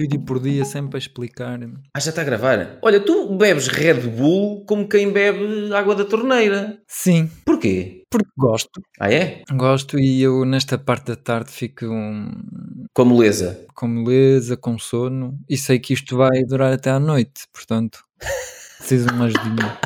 vídeo por dia sempre a explicar. Ah, já está a gravar? Olha, tu bebes Red Bull como quem bebe água da torneira. Sim, Porquê? porque gosto. Ah, é? Gosto e eu nesta parte da tarde fico hum, Com moleza. com moleza, com sono e sei que isto vai durar até à noite, portanto preciso de uma ajudinha.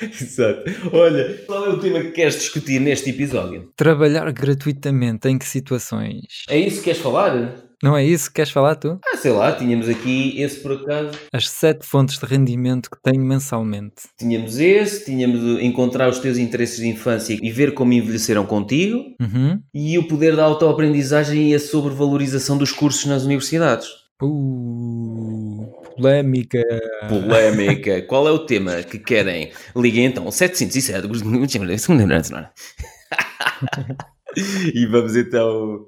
Exato. Olha, qual é o tema que queres discutir neste episódio? Trabalhar gratuitamente em que situações? É isso que queres falar? Não é isso que queres falar tu? Ah, sei lá, tínhamos aqui esse por acaso. As sete fontes de rendimento que tenho mensalmente. Tínhamos esse, tínhamos encontrar os teus interesses de infância e ver como envelheceram contigo, Uhum. e o poder da autoaprendizagem e a sobrevalorização dos cursos nas universidades. Uh, polémica. Polémica. Qual é o tema que querem? Liguem então 707. E vamos então.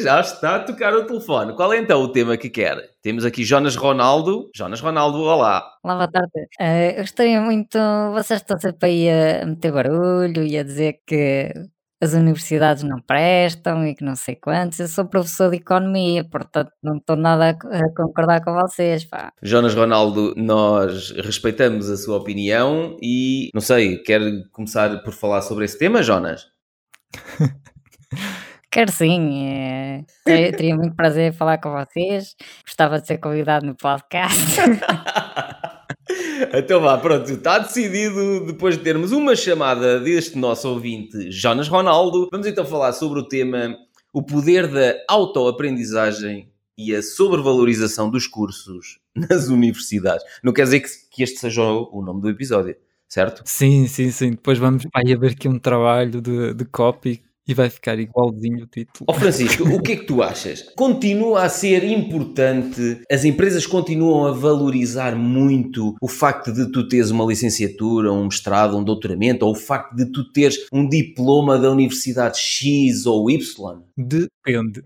Já está a tocar o telefone. Qual é então o tema que quer? Temos aqui Jonas Ronaldo. Jonas Ronaldo, olá. Olá, boa tarde. Eh, eu gostaria muito. Vocês estão sempre aí a meter barulho e a dizer que as universidades não prestam e que não sei quantos. Eu sou professor de economia, portanto não estou nada a concordar com vocês. Pá. Jonas Ronaldo, nós respeitamos a sua opinião e não sei, quer começar por falar sobre esse tema, Jonas? Quero sim. eh, ter- teria muito prazer em falar com vocês. Gostava de ser convidado no podcast. Então vá, pronto, está decidido depois de termos uma chamada deste nosso ouvinte, Jonas Ronaldo. Vamos então falar sobre o tema o poder da autoaprendizagem e a sobrevalorização dos cursos nas universidades. Não quer dizer que, que este seja o o nome do episódio, certo? Sim, sim, sim. Depois vamos, vai haver aqui um trabalho de, de copy e vai ficar igualzinho o título. Ó Francisco, o que é que tu achas? Continua a ser importante, as empresas continuam a valorizar muito o facto de tu teres uma licenciatura, um mestrado, um doutoramento, ou o facto de tu teres um diploma da universidade X ou Y? Depende.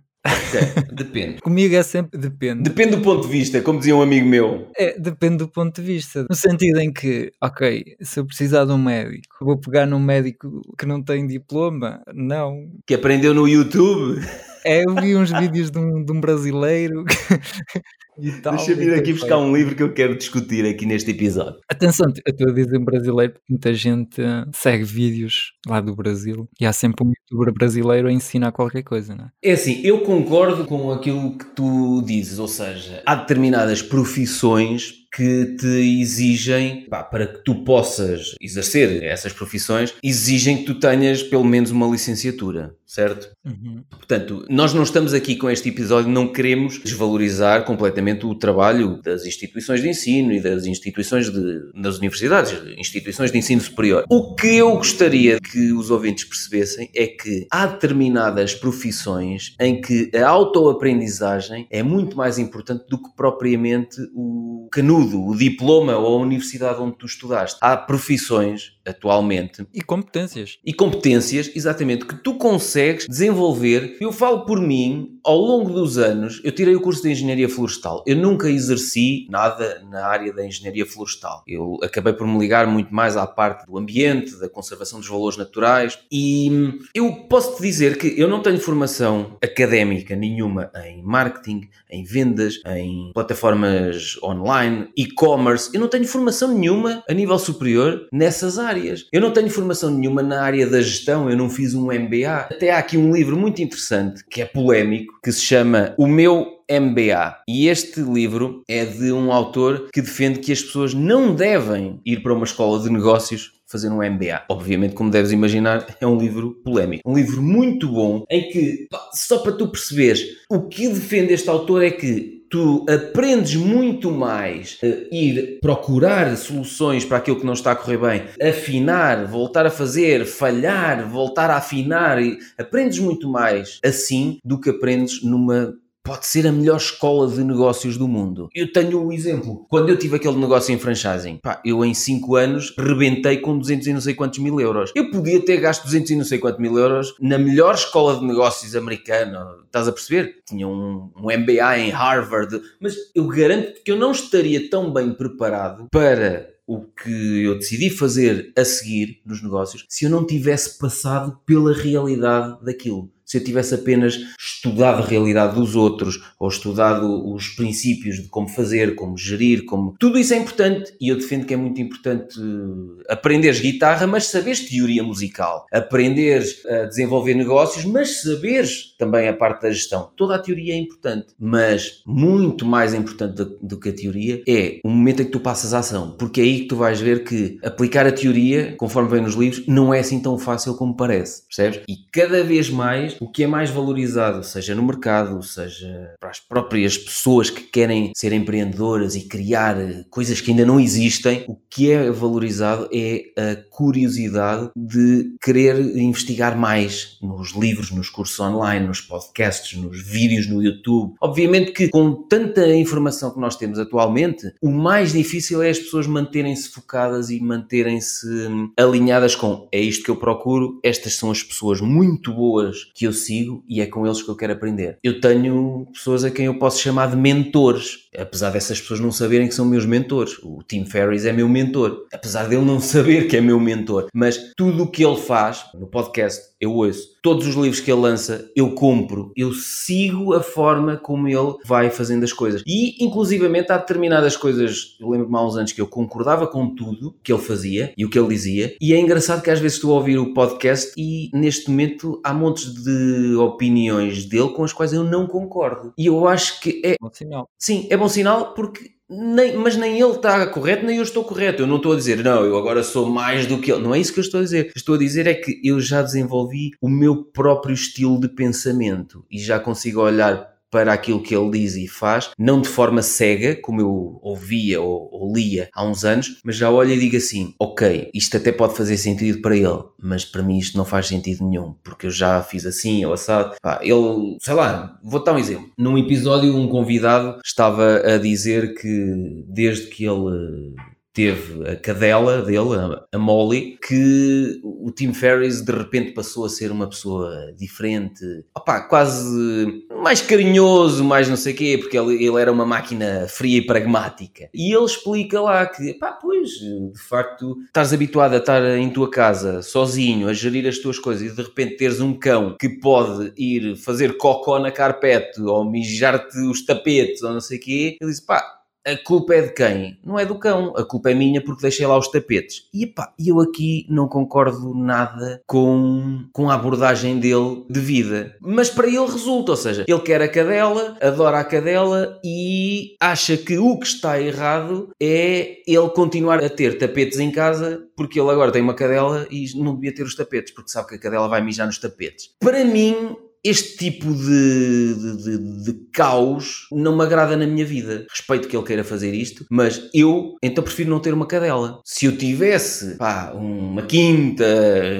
Depende. Comigo é sempre depende. Depende do ponto de vista, como dizia um amigo meu. É, depende do ponto de vista. No sentido em que, ok, se eu precisar de um médico, vou pegar num médico que não tem diploma? Não. Que aprendeu no YouTube. É, eu vi uns vídeos de um, de um brasileiro e tal. Deixa-me e ir aqui buscar um livro que eu quero discutir aqui neste episódio. Atenção, eu estou a dizer brasileiro porque muita gente eh, segue vídeos lá do Brasil e há sempre um youtuber brasileiro a ensinar qualquer coisa, não é? É assim, eu concordo com aquilo que tu dizes, ou seja, há determinadas profissões que te exigem, pá, para que tu possas exercer essas profissões, exigem que tu tenhas pelo menos uma licenciatura, certo? Uhum. Portanto, nós não estamos aqui com este episódio, não queremos desvalorizar completamente o trabalho das instituições de ensino e das instituições de, das universidades, instituições de ensino superior. O que eu gostaria que os ouvintes percebessem é que há determinadas profissões em que a autoaprendizagem é muito mais importante do que propriamente o canudo, o diploma ou a universidade onde tu estudaste. Há profissões, atualmente, E competências. e competências, exatamente, que tu consegues desenvolver. Eu falo por mim, ao longo dos anos, eu tirei o curso de Engenharia Florestal. Eu nunca exerci nada na área da Engenharia Florestal. Eu acabei por me ligar muito mais à parte do ambiente, da conservação dos valores naturais. E eu posso te dizer que eu não tenho formação académica nenhuma em marketing, em vendas, em plataformas online, e-commerce. Eu não tenho formação nenhuma a nível superior nessas áreas. Eu não tenho formação nenhuma na área da gestão, eu não fiz um MBA. Até há aqui um livro muito interessante, que é polémico, que se chama O Meu MBA. E este livro é de um autor que defende que as pessoas não devem ir para uma escola de negócios fazer um MBA. Obviamente, como deves imaginar, é um livro polémico. Um livro muito bom, em que, só para tu perceberes, o que defende este autor é que tu aprendes muito mais a ir procurar soluções para aquilo que não está a correr bem, afinar, voltar a fazer, falhar, voltar a afinar, aprendes muito mais assim do que aprendes numa pode ser a melhor escola de negócios do mundo. Eu tenho um exemplo. Quando eu tive aquele negócio em franchising, pá, eu em 5 anos rebentei com 200 e não sei quantos mil euros. Eu podia ter gasto 200 e não sei quantos mil euros na melhor escola de negócios americana. Estás a perceber? Tinha um, um MBA em Harvard. Mas eu garanto que eu não estaria tão bem preparado para o que eu decidi fazer a seguir nos negócios se eu não tivesse passado pela realidade daquilo. Se eu tivesse apenas estudado a realidade dos outros ou estudado os princípios de como fazer, como gerir, como. Tudo isso é importante e eu defendo que é muito importante aprenderes guitarra, mas saberes teoria musical, aprenderes a desenvolver negócios, mas saberes também a parte da gestão. Toda a teoria é importante, mas muito mais importante do, do que a teoria é o momento em que tu passas a ação, porque é aí que tu vais ver que aplicar a teoria, conforme vem nos livros, não é assim tão fácil como parece, percebes? E cada vez mais o que é mais valorizado, seja no mercado, seja para as próprias pessoas que querem ser empreendedoras e criar coisas que ainda não existem, o que é valorizado é a curiosidade de querer investigar mais nos livros, nos cursos online, nos podcasts, nos vídeos no YouTube. Obviamente que com tanta informação que nós temos atualmente, o mais difícil é as pessoas manterem-se focadas e manterem-se alinhadas com é isto que eu procuro, estas são as pessoas muito boas que eu sigo e é com eles que eu quero aprender. Eu tenho pessoas a quem eu posso chamar de mentores, apesar dessas pessoas não saberem que são meus mentores. O Tim Ferriss é meu mentor, apesar dele não saber que é meu mentor, mas tudo o que ele faz no podcast eu ouço. Todos os livros que ele lança, eu compro, eu sigo a forma como ele vai fazendo as coisas. E, inclusivamente, há determinadas coisas, eu lembro-me há uns anos que eu concordava com tudo que ele fazia e o que ele dizia, e é engraçado que às vezes estou a ouvir o podcast e, neste momento, há montes de opiniões dele com as quais eu não concordo. E eu acho que é... Bom sinal. Sim, é bom sinal porque nem, mas nem ele está correto, nem eu estou correto. Eu não estou a dizer, não, eu agora sou mais do que ele. Não é isso que eu estou a dizer. Estou a dizer é que eu já desenvolvi o meu próprio estilo de pensamento e já consigo olhar para aquilo que ele diz e faz, não de forma cega, como eu ouvia ou, ou, lia há uns anos, mas já olho e digo assim: ok, isto até pode fazer sentido para ele, mas para mim isto não faz sentido nenhum, porque eu já fiz assim ou assado. Pá, ele, sei lá, vou dar um exemplo. Num episódio, um convidado estava a dizer que desde que ele teve a cadela dele, a Molly, que o Tim Ferriss de repente passou a ser uma pessoa diferente, opá, quase mais carinhoso, mais não sei o quê, porque ele, ele, era uma máquina fria e pragmática. E ele explica lá que, pá, pois, de facto, estás habituado a estar em tua casa, sozinho, a gerir as tuas coisas e de repente teres um cão que pode ir fazer cocó na carpete ou mijar-te os tapetes ou não sei o quê, ele diz, pá, a culpa é de quem? Não é do cão, a culpa é minha porque deixei lá os tapetes. E epá, eu aqui não concordo nada com, com a abordagem dele de vida. Mas para ele resulta, ou seja, ele quer a cadela, adora a cadela e acha que o que está errado é ele continuar a ter tapetes em casa porque ele agora tem uma cadela e não devia ter os tapetes porque sabe que a cadela vai mijar nos tapetes. Para mim, este tipo de, de, de, de, caos não me agrada na minha vida. Respeito que ele queira fazer isto, mas eu então prefiro não ter uma cadela. Se eu tivesse pá, uma quinta,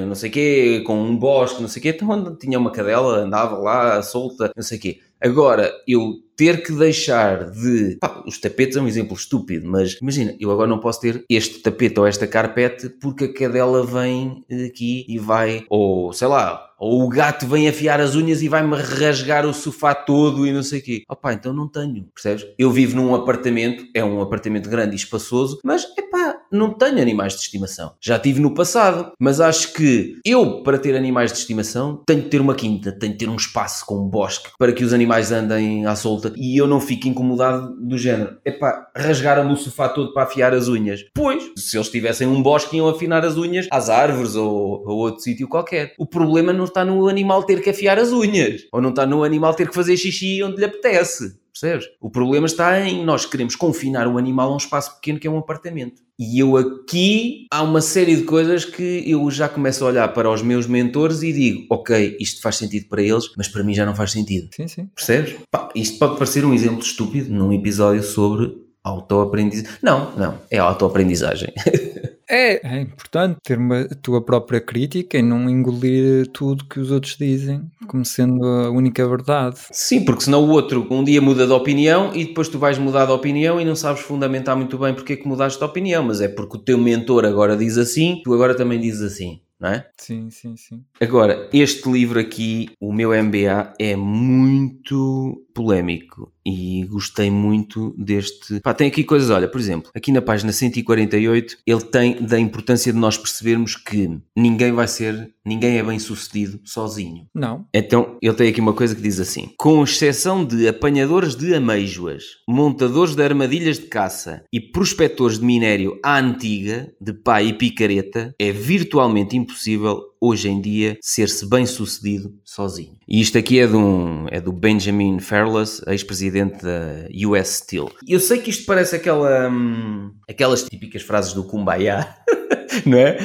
não sei quê, com um bosque, não sei quê, então tinha uma cadela, andava lá solta, não sei quê. Agora, eu ter que deixar de. Pá, os tapetes é um exemplo estúpido, mas imagina, eu agora não posso ter este tapete ou esta carpete porque a cadela vem aqui e vai, ou sei lá, ou o gato vem afiar as unhas e vai-me rasgar o sofá todo e não sei o quê. Opá, então não tenho, percebes? Eu vivo num apartamento, é um apartamento grande e espaçoso, mas, epá, não tenho animais de estimação. Já tive no passado, mas acho que eu, para ter animais de estimação, tenho que ter uma quinta, tenho que ter um espaço com um bosque para que os animais andem à solta e eu não fico incomodado do género. Epá, rasgaram-me o sofá todo para afiar as unhas. Pois, se eles tivessem um bosque, iam afinar as unhas às árvores ou a outro sítio qualquer. O problema não está no animal ter que afiar as unhas. Ou não está no animal ter que fazer xixi onde lhe apetece. Percebes? O problema está em nós queremos confinar o animal a um espaço pequeno que é um apartamento. E eu aqui há uma série de coisas que eu já começo a olhar para os meus mentores e digo, ok, isto faz sentido para eles, mas para mim já não faz sentido. Sim, sim. Percebes? Pá, isto pode parecer um exemplo estúpido num episódio sobre autoaprendizagem. Não, não, é autoaprendizagem. É, é importante ter uma tua própria crítica e não engolir tudo que os outros dizem como sendo a única verdade. Sim, porque senão o outro um dia muda de opinião e depois tu vais mudar de opinião e não sabes fundamentar muito bem porque é que mudaste de opinião, mas é porque o teu mentor agora diz assim, tu agora também dizes assim não é? Sim, sim, sim. Agora, este livro aqui, o meu MBA, é muito polémico e gostei muito deste. Pá, tem aqui coisas, olha, por exemplo, aqui na página 148, ele tem da importância de nós percebermos que ninguém vai ser, ninguém é bem sucedido sozinho. Não. Então, ele tem aqui uma coisa que diz assim: com exceção de apanhadores de ameijoas, montadores de armadilhas de caça e prospectores de minério à antiga, de pá e picareta, é virtualmente impossível hoje em dia ser-se bem sucedido sozinho. E isto aqui é, de um, é do Benjamin Fairless, ex-presidente da US Steel. Eu sei que isto parece aquela, hum, aquelas típicas frases do Kumbaya, não é?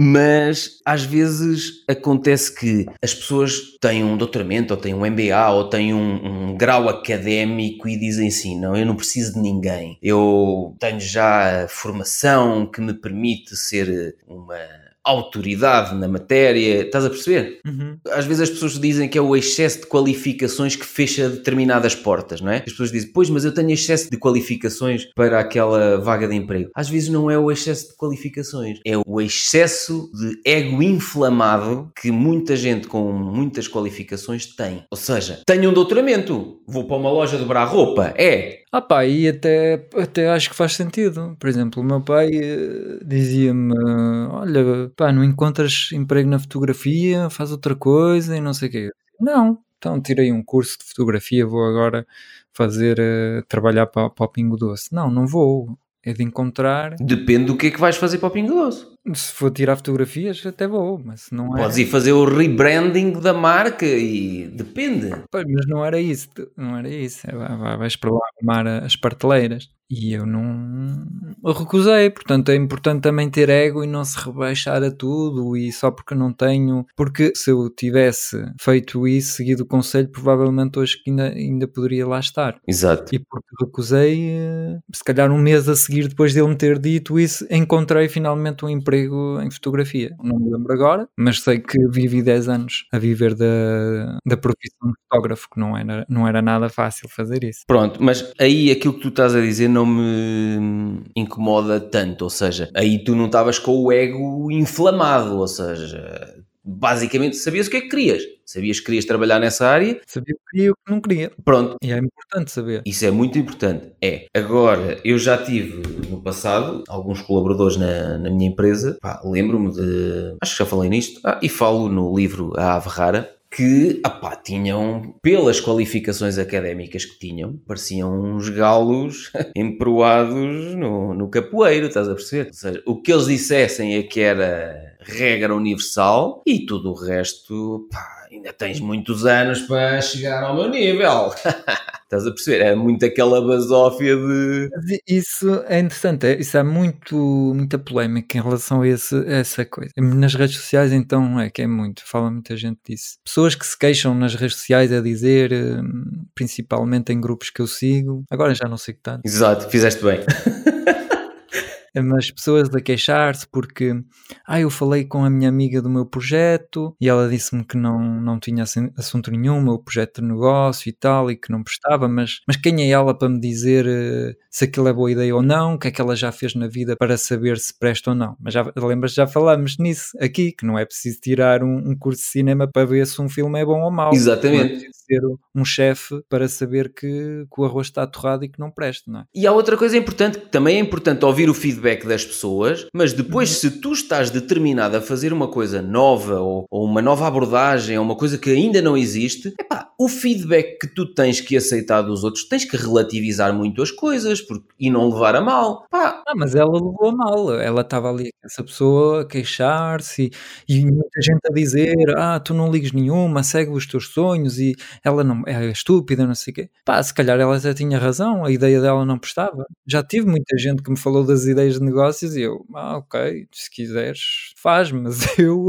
Mas às vezes acontece que as pessoas têm um doutoramento, ou têm um MBA, ou têm um, um, grau académico e dizem assim: não, eu não preciso de ninguém. Eu tenho já formação que me permite ser uma autoridade na matéria, estás a perceber? Uhum. Às vezes as pessoas dizem que é o excesso de qualificações que fecha determinadas portas, não é? As pessoas dizem, pois, mas eu tenho excesso de qualificações para aquela vaga de emprego. Às vezes não é o excesso de qualificações, é o excesso de ego inflamado que muita gente com muitas qualificações tem. Ou seja, tenho um doutoramento, vou para uma loja dobrar roupa, é, ah pá, e até, até acho que faz sentido. Por exemplo, o meu pai uh, dizia-me: Olha, pá, não encontras emprego na fotografia, faz outra coisa e não sei o quê. Não, então tirei um curso de fotografia, vou agora fazer, uh, trabalhar para, para o Pingo Doce. Não, não vou. É de encontrar. Depende do que é que vais fazer para o Pingo Doce. Se for tirar fotografias, até vou, mas não é. Podes ir fazer o rebranding da marca e depende. Pois, mas não era isso, não era isso. É, vais para lá arrumar as parteleiras. E eu não eu recusei, portanto é importante também ter ego e não se rebaixar a tudo e só porque não tenho, porque se eu tivesse feito isso, seguido o conselho, provavelmente hoje ainda, ainda poderia lá estar. Exato. E porque recusei, eh, se calhar um mês a seguir depois dele me ter dito isso, encontrei finalmente um emprego em fotografia. Não me lembro agora, mas sei que vivi 10 anos a viver da, da profissão de fotógrafo, que não era, não era nada fácil fazer isso. Pronto, mas aí aquilo que tu estás a dizer não me incomoda tanto, ou seja, aí tu não estavas com o ego inflamado, ou seja, basicamente sabias o que é que querias. Sabias que querias trabalhar nessa área. Sabia o que queria e o que não queria. Pronto. E é importante saber. Isso é muito importante. É. Agora, eu já tive no passado alguns colaboradores na, na minha empresa. Lembro-me de. Acho que já falei nisto. Ah, e falo no livro A Ave Rara que apá, tinham, pelas qualificações académicas que tinham, pareciam uns galos emproados no, no capoeiro, estás a perceber? Ou seja, o que eles dissessem é que era regra universal e tudo o resto, pá, ainda tens muitos anos para chegar ao meu nível. Estás a perceber? É muito aquela basófia de. Isso é interessante, é, isso há muito, muita polémica em relação a, esse, a essa coisa. Nas redes sociais, então, é que é muito, fala muita gente disso. Pessoas que se queixam nas redes sociais a dizer, hum, principalmente em grupos que eu sigo, agora já não sei que tanto. Exato, fizeste bem. mas pessoas a queixar-se porque ah, eu falei com a minha amiga do meu projeto e ela disse-me que não, não tinha assunto nenhum, o meu projeto de negócio e tal, e que não prestava, mas, mas quem é ela para me dizer uh, se aquilo é boa ideia ou não, o que é que ela já fez na vida para saber se presta ou não? Mas já lembras, já falamos nisso aqui, que não é preciso tirar um, um curso de cinema para ver se um filme é bom ou mau. Exatamente é ser um chefe para saber que, que, o arroz está torrado e que não presta, não é? E há outra coisa importante, que também é importante ouvir o feedback das pessoas, mas depois, uhum. se tu estás determinado a fazer uma coisa nova ou, ou, uma nova abordagem ou uma coisa que ainda não existe, epá, o feedback que tu tens que aceitar dos outros, tens que relativizar muito as coisas porque, e não levar a mal. Pá. Ah, mas ela levou a mal, ela estava ali, essa pessoa a queixar-se e, e muita gente a dizer: Ah, tu não ligues nenhuma, segue os teus sonhos e ela não é estúpida, não sei o quê. Pá, se calhar ela já tinha razão, a ideia dela não prestava. Já tive muita gente que me falou das ideias de negócios e eu, ah, ok, se quiseres, faz, mas eu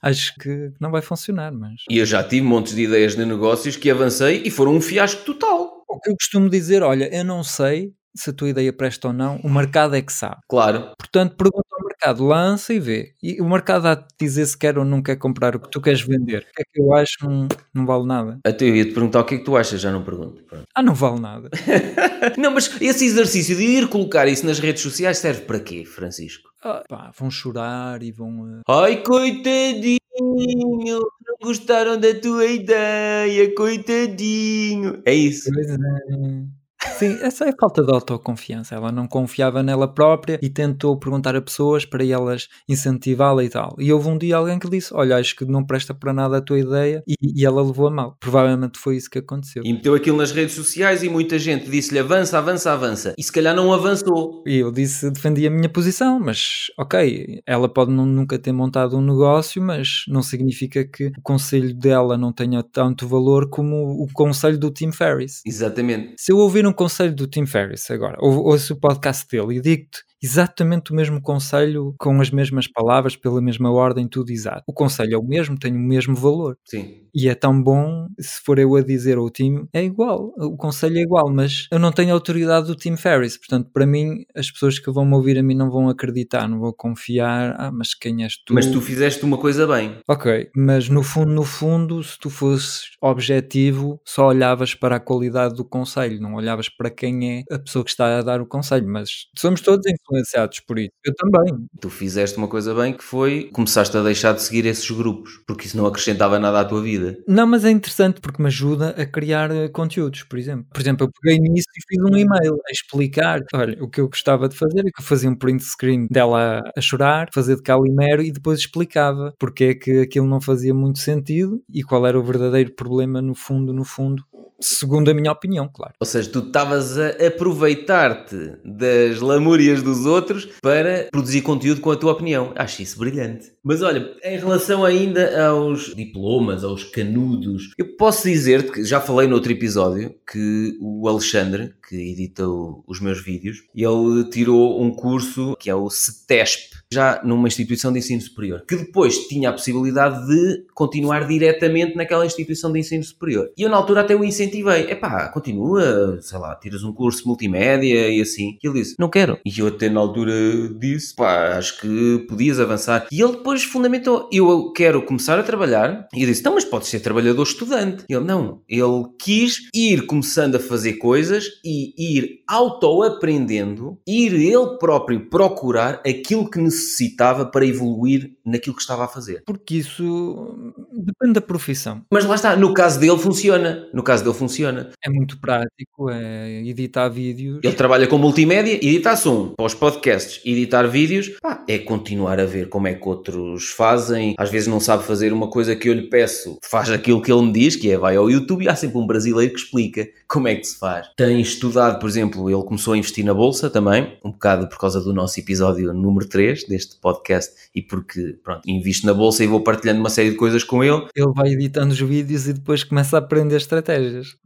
acho que não vai funcionar. Mas... E eu já tive montes de ideias de negócios que avancei e foram um fiasco total. O que eu costumo dizer, olha, eu não sei se a tua ideia presta ou não, o mercado é que sabe. Claro. Portanto, pergunta mercado lança e vê. E o mercado há de dizer se quer ou não quer comprar o que tu queres vender. O que é que eu acho não, não vale nada. Até eu ia te perguntar o que é que tu achas, já não pergunto. Pronto. Ah, não vale nada. não, mas esse exercício de ir colocar isso nas redes sociais serve para quê, Francisco? Ah, pá, vão chorar e vão. uh, Ai, coitadinho, não gostaram da tua ideia, coitadinho. É isso. Pois é. Sim, essa é falta de autoconfiança. Ela não confiava nela própria e tentou perguntar a pessoas para elas incentivá-la e tal. E houve um dia alguém que disse: Olha, acho que não presta para nada a tua ideia, e, e ela levou a mal. Provavelmente foi isso que aconteceu. E meteu aquilo nas redes sociais e muita gente disse-lhe avança, avança, avança. E se calhar não avançou. E eu disse, defendi a minha posição, mas ok, ela pode não- nunca ter montado um negócio, mas não significa que o conselho dela não tenha tanto valor como o conselho do Tim Ferriss. Exatamente. Se eu ouvir um conselho do Tim Ferriss agora, ou ouço o podcast dele e digo-te exatamente o mesmo conselho, com as mesmas palavras, pela mesma ordem, tudo exato. O conselho é o mesmo, tem o mesmo valor. Sim. E é tão bom, se for eu a dizer ao Tim, é igual, o conselho é igual, mas eu não tenho a autoridade do Tim Ferriss, portanto, para mim, as pessoas que vão me ouvir a mim não vão acreditar, não vão confiar, ah, mas quem és tu? Mas tu fizeste uma coisa bem. Ok, mas no fundo, no fundo, se tu fosses objetivo, só olhavas para a qualidade do conselho, não olhavas para quem é a pessoa que está a dar o conselho, mas somos todos influenciados por isso. Eu também. Tu fizeste uma coisa bem que foi começaste a deixar de seguir esses grupos, porque isso não acrescentava nada à tua vida. Não, mas é interessante porque me ajuda a criar eh, conteúdos, por exemplo. Por exemplo, eu peguei nisso e fiz um e-mail a explicar, olha, o que eu gostava de fazer é que eu fazia um print screen dela a chorar, fazer de calimero e depois explicava porque é que aquilo não fazia muito sentido e qual era o verdadeiro problema no fundo, no fundo, segundo a minha opinião, claro. Ou seja, tu estavas a aproveitar-te das lamúrias dos outros para produzir conteúdo com a tua opinião. Acho isso brilhante. Mas olha, em relação ainda aos diplomas, aos canudos, eu posso dizer-te que já falei no outro episódio que o Alexandre, que edita os meus vídeos, ele tirou um curso que é o CETESP, já numa instituição de ensino superior, que depois tinha a possibilidade de continuar diretamente naquela instituição de ensino superior. E eu na altura até o incentivei, epá, continua, sei lá, tiras um curso multimédia e assim. E ele disse, não quero. E eu até na altura disse, pá, acho que podias avançar. E ele depois fundamentou, eu quero começar a trabalhar. E eu disse, não, mas podes ser trabalhador estudante. E ele, não, ele quis ir começando a fazer coisas e ir auto-aprendendo, ir ele próprio procurar aquilo que necessitava para evoluir naquilo que estava a fazer. Porque isso depende da profissão. Mas lá está, no caso dele funciona. No caso dele funciona. É muito prático, é editar vídeos. Ele trabalha com multimédia, editar som para os podcasts, editar vídeos, pá, é continuar a ver como é que outros fazem. Às vezes não sabe fazer uma coisa que eu lhe peço, faz aquilo que ele me diz, que é vai ao YouTube e há sempre um brasileiro que explica como é que se faz. Tem estudado, por exemplo, ele começou a investir na bolsa também, um bocado por causa do nosso episódio número 3 deste podcast e porque, pronto, invisto na bolsa e vou partilhando uma série de coisas com ele. Ele vai editando os vídeos e depois começa a aprender estratégias.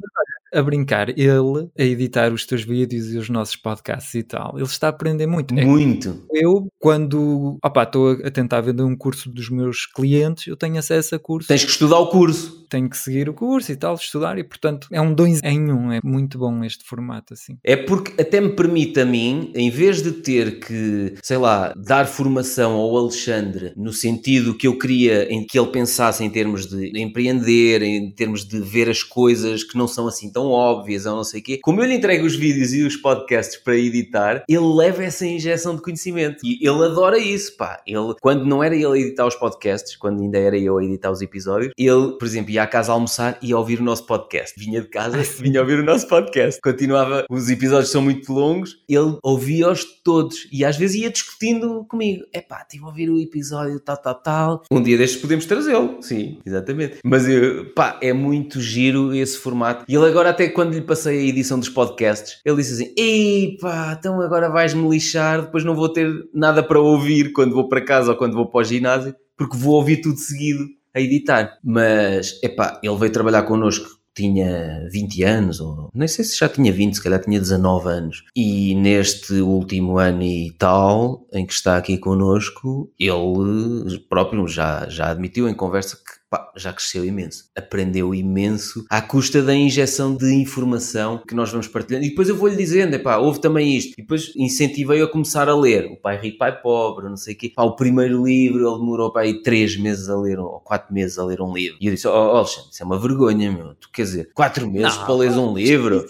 A brincar, ele a editar os teus vídeos e os nossos podcasts e tal, ele está a aprender muito. É Muito. Eu, quando estou a tentar vender um curso dos meus clientes, eu tenho acesso a curso, Tens que estudar o curso. tenho que seguir o curso e tal, estudar, e portanto é um dois em um, é muito bom este formato assim. É porque até me permite a mim, em vez de ter que, sei lá, dar formação ao Alexandre no sentido que eu queria em que ele pensasse em termos de empreender, em termos de ver as coisas que não são assim tão óbvias ou não sei o quê, como eu lhe entrego os vídeos e os podcasts para editar, ele leva essa injeção de conhecimento e ele adora isso, pá. Ele, quando não era ele a editar os podcasts, quando ainda era eu a editar os episódios, ele, por exemplo, ia à casa almoçar e ia ouvir o nosso podcast. Vinha de casa, vinha ouvir o nosso podcast. Continuava, os episódios são muito longos, ele ouvia-os todos e às vezes ia discutindo comigo. Epá, estive a ouvir o episódio tal, tal, tal. Um dia destes podemos trazê-lo, sim, exatamente. Mas, eu, pá, é muito giro esse formato. E ele agora até quando lhe passei a edição dos podcasts, ele disse assim, ei pá, então agora vais-me lixar, depois não vou ter nada para ouvir quando vou para casa ou quando vou para o ginásio, porque vou ouvir tudo seguido a editar. Mas, epá, ele veio trabalhar connosco tinha 20 anos, ou nem sei se já tinha 20, se calhar tinha 19 anos. E neste último ano e tal, em que está aqui connosco, ele próprio já, já admitiu em conversa que pá, já cresceu imenso. Aprendeu imenso à custa da injeção de informação que nós vamos partilhando. E depois eu vou-lhe dizendo, pá, houve também isto. E depois incentivei a começar a ler. O Pai Rico, Pai Pobre, não sei o quê. Pá, o primeiro livro, ele demorou para aí três meses a ler, ou quatro meses a ler um livro. E eu disse, oh, Alexandre, isso é uma vergonha, meu. Tu quer dizer, quatro meses Não, para leres um livro?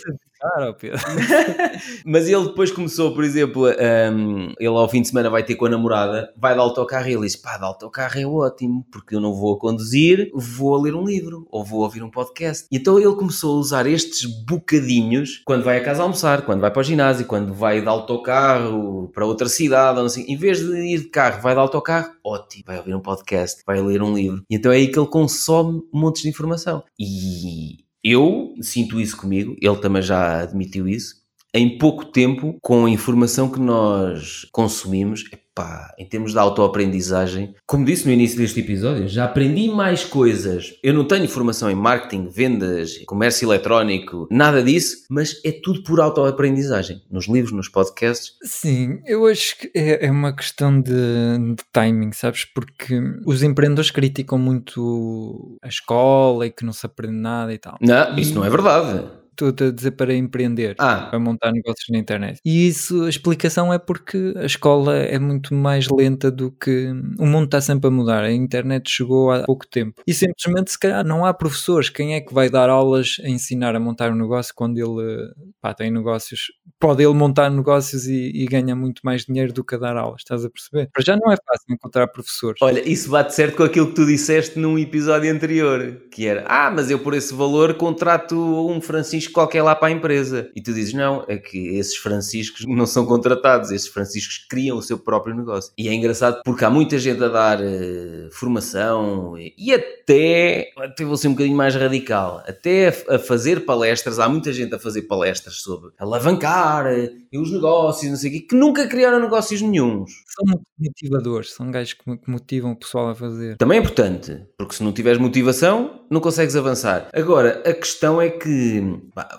Pedro. Mas ele depois começou, por exemplo, um, ele ao fim de semana vai ter com a namorada, vai de autocarro e ele diz: pá, de autocarro é ótimo, porque eu não vou a conduzir, vou a ler um livro ou vou ouvir um podcast. E então ele começou a usar estes bocadinhos quando vai a casa almoçar, quando vai para o ginásio, quando vai de autocarro para outra cidade, ou assim. em vez de ir de carro, vai de autocarro, ótimo, vai ouvir um podcast, vai ler um livro. E então é aí que ele consome montes de informação. E eu sinto isso comigo, ele também já admitiu isso. Em pouco tempo, com a informação que nós consumimos, epá, em termos de autoaprendizagem, como disse no início deste episódio, já aprendi mais coisas. Eu não tenho formação em marketing, vendas, comércio eletrónico, nada disso, mas é tudo por autoaprendizagem. Nos livros, nos podcasts. Sim, eu acho que é, é uma questão de, de timing, sabes? Porque os empreendedores criticam muito a escola e que não se aprende nada e tal. Não, isso não é verdade. Estou a dizer para empreender, Ah. para montar negócios na internet. E isso, a explicação é porque a escola é muito mais lenta do que. O mundo está sempre a mudar. A internet chegou há pouco tempo. E simplesmente, se calhar, não há professores. Quem é que vai dar aulas a ensinar a montar um negócio quando ele pá, tem negócios? Pode ele montar negócios e, e ganha muito mais dinheiro do que a dar aulas, estás a perceber? Para já não é fácil encontrar professores. Olha, isso bate certo com aquilo que tu disseste num episódio anterior, que era, ah, mas eu por esse valor contrato um Francisco qualquer lá para a empresa. E tu dizes, não, é que esses Franciscos não são contratados, esses Franciscos criam o seu próprio negócio. E é engraçado porque há muita gente a dar eh, formação e, até, até vou ser um bocadinho mais radical, até a, a fazer palestras, há muita gente a fazer palestras sobre alavancar eh, e os negócios, não sei o quê, que nunca criaram negócios nenhuns. São muito motivadores, são gajos que motivam o pessoal a fazer. Também é importante, porque se não tiveres motivação, não consegues avançar. Agora, a questão é que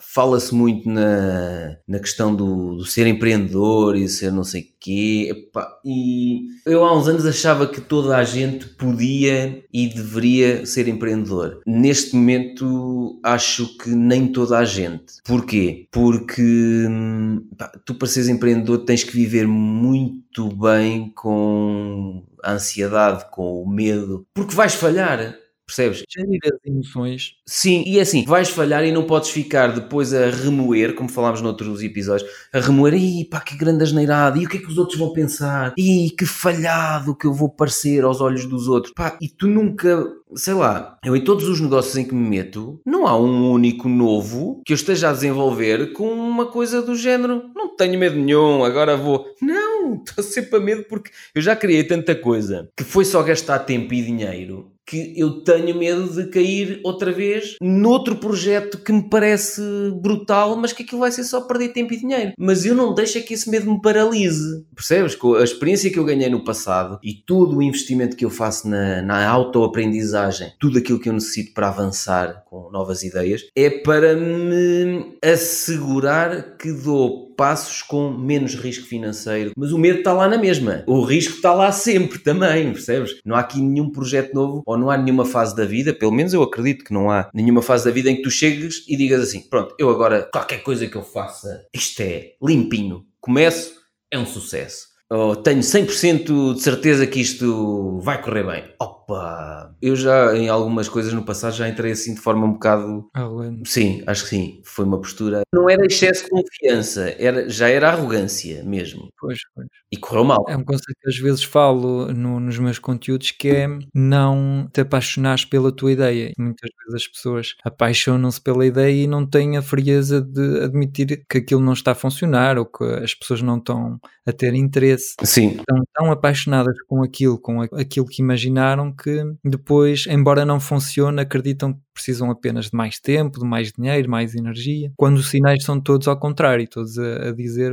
fala-se muito na, na questão do, do ser empreendedor e ser não sei quê. epá, e eu há uns anos achava que toda a gente podia e deveria ser empreendedor. Neste momento, acho que nem toda a gente. Porquê? Porque hum, pá, tu, para seres empreendedor, tens que viver muito bem com a ansiedade, com o medo, porque vais falhar. Percebes? Gerir as emoções. Sim, e é assim, vais falhar e não podes ficar depois a remoer, como falámos noutros episódios, a remoer, ih pá, que grande asneirada, e o que é que os outros vão pensar? Ih, que falhado que eu vou parecer aos olhos dos outros. Pá, e tu nunca, sei lá, eu em todos os negócios em que me meto, não há um único novo que eu esteja a desenvolver com uma coisa do género, não tenho medo nenhum, agora vou. Não, estou sempre a medo porque eu já criei tanta coisa que foi só gastar tempo e dinheiro que eu tenho medo de cair outra vez noutro projeto que me parece brutal, mas que aquilo vai ser só perder tempo e dinheiro. Mas eu não deixo é que esse medo me paralise. Percebes? Com a experiência que eu ganhei no passado e todo o investimento que eu faço na, na autoaprendizagem, tudo aquilo que eu necessito para avançar com novas ideias, é para me assegurar que dou passos com menos risco financeiro. Mas o medo está lá na mesma. O risco está lá sempre também, percebes? Não há aqui nenhum projeto novo ou não há nenhuma fase da vida, pelo menos eu acredito que não há nenhuma fase da vida em que tu chegues e digas assim: pronto, eu agora, qualquer coisa que eu faça, isto é limpinho. Começo, é um sucesso. Ou tenho 100% de certeza que isto vai correr bem. Opa! Eu já, em algumas coisas no passado, já entrei assim de forma um bocado Arrogante. Sim, acho que sim. Foi uma postura. Não era excesso de confiança, era, já era arrogância mesmo. Pois, pois. E correu mal. É um conceito que às vezes falo no- nos meus conteúdos que é não te apaixonares pela tua ideia. Muitas vezes as pessoas apaixonam-se pela ideia e não têm a frieza de admitir que aquilo não está a funcionar ou que as pessoas não estão a ter interesse. Sim. Estão tão apaixonadas com aquilo, com aquilo que imaginaram, que depois, embora não funcione, acreditam que precisam apenas de mais tempo, de mais dinheiro, mais energia, quando os sinais são todos ao contrário, todos a, a dizer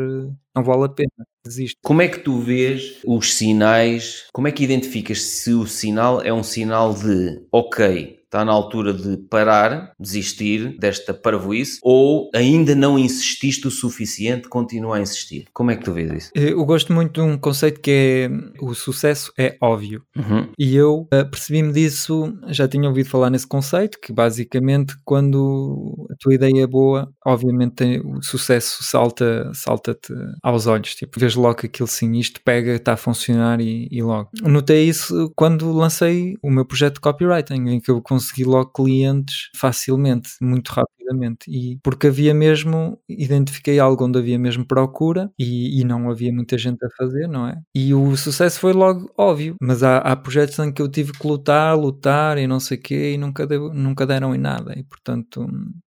não vale a pena, desiste. Como é que tu vês os sinais? Como é que identificas se o sinal é um sinal de ok, está na altura de parar, desistir desta parvoíce, ou ainda não insististe o suficiente, continua a insistir. Como é que tu vês isso? Eu gosto muito de um conceito que é o sucesso é óbvio. Uhum. E eu uh, percebi-me disso, já tinha ouvido falar nesse conceito, que basicamente quando a tua ideia é boa, obviamente o sucesso salta, salta-te aos olhos. Tipo, vês logo que aquilo sim, isto pega, está a funcionar e, e logo. Notei isso quando lancei o meu projeto de copywriting, em que eu consegui logo clientes facilmente, muito rapidamente. E porque havia mesmo, identifiquei algo onde havia mesmo procura e, e não havia muita gente a fazer, não é? E o sucesso foi logo óbvio, mas há, há projetos em que eu tive que lutar, lutar e não sei o quê e nunca, deu, nunca deram em nada. E portanto,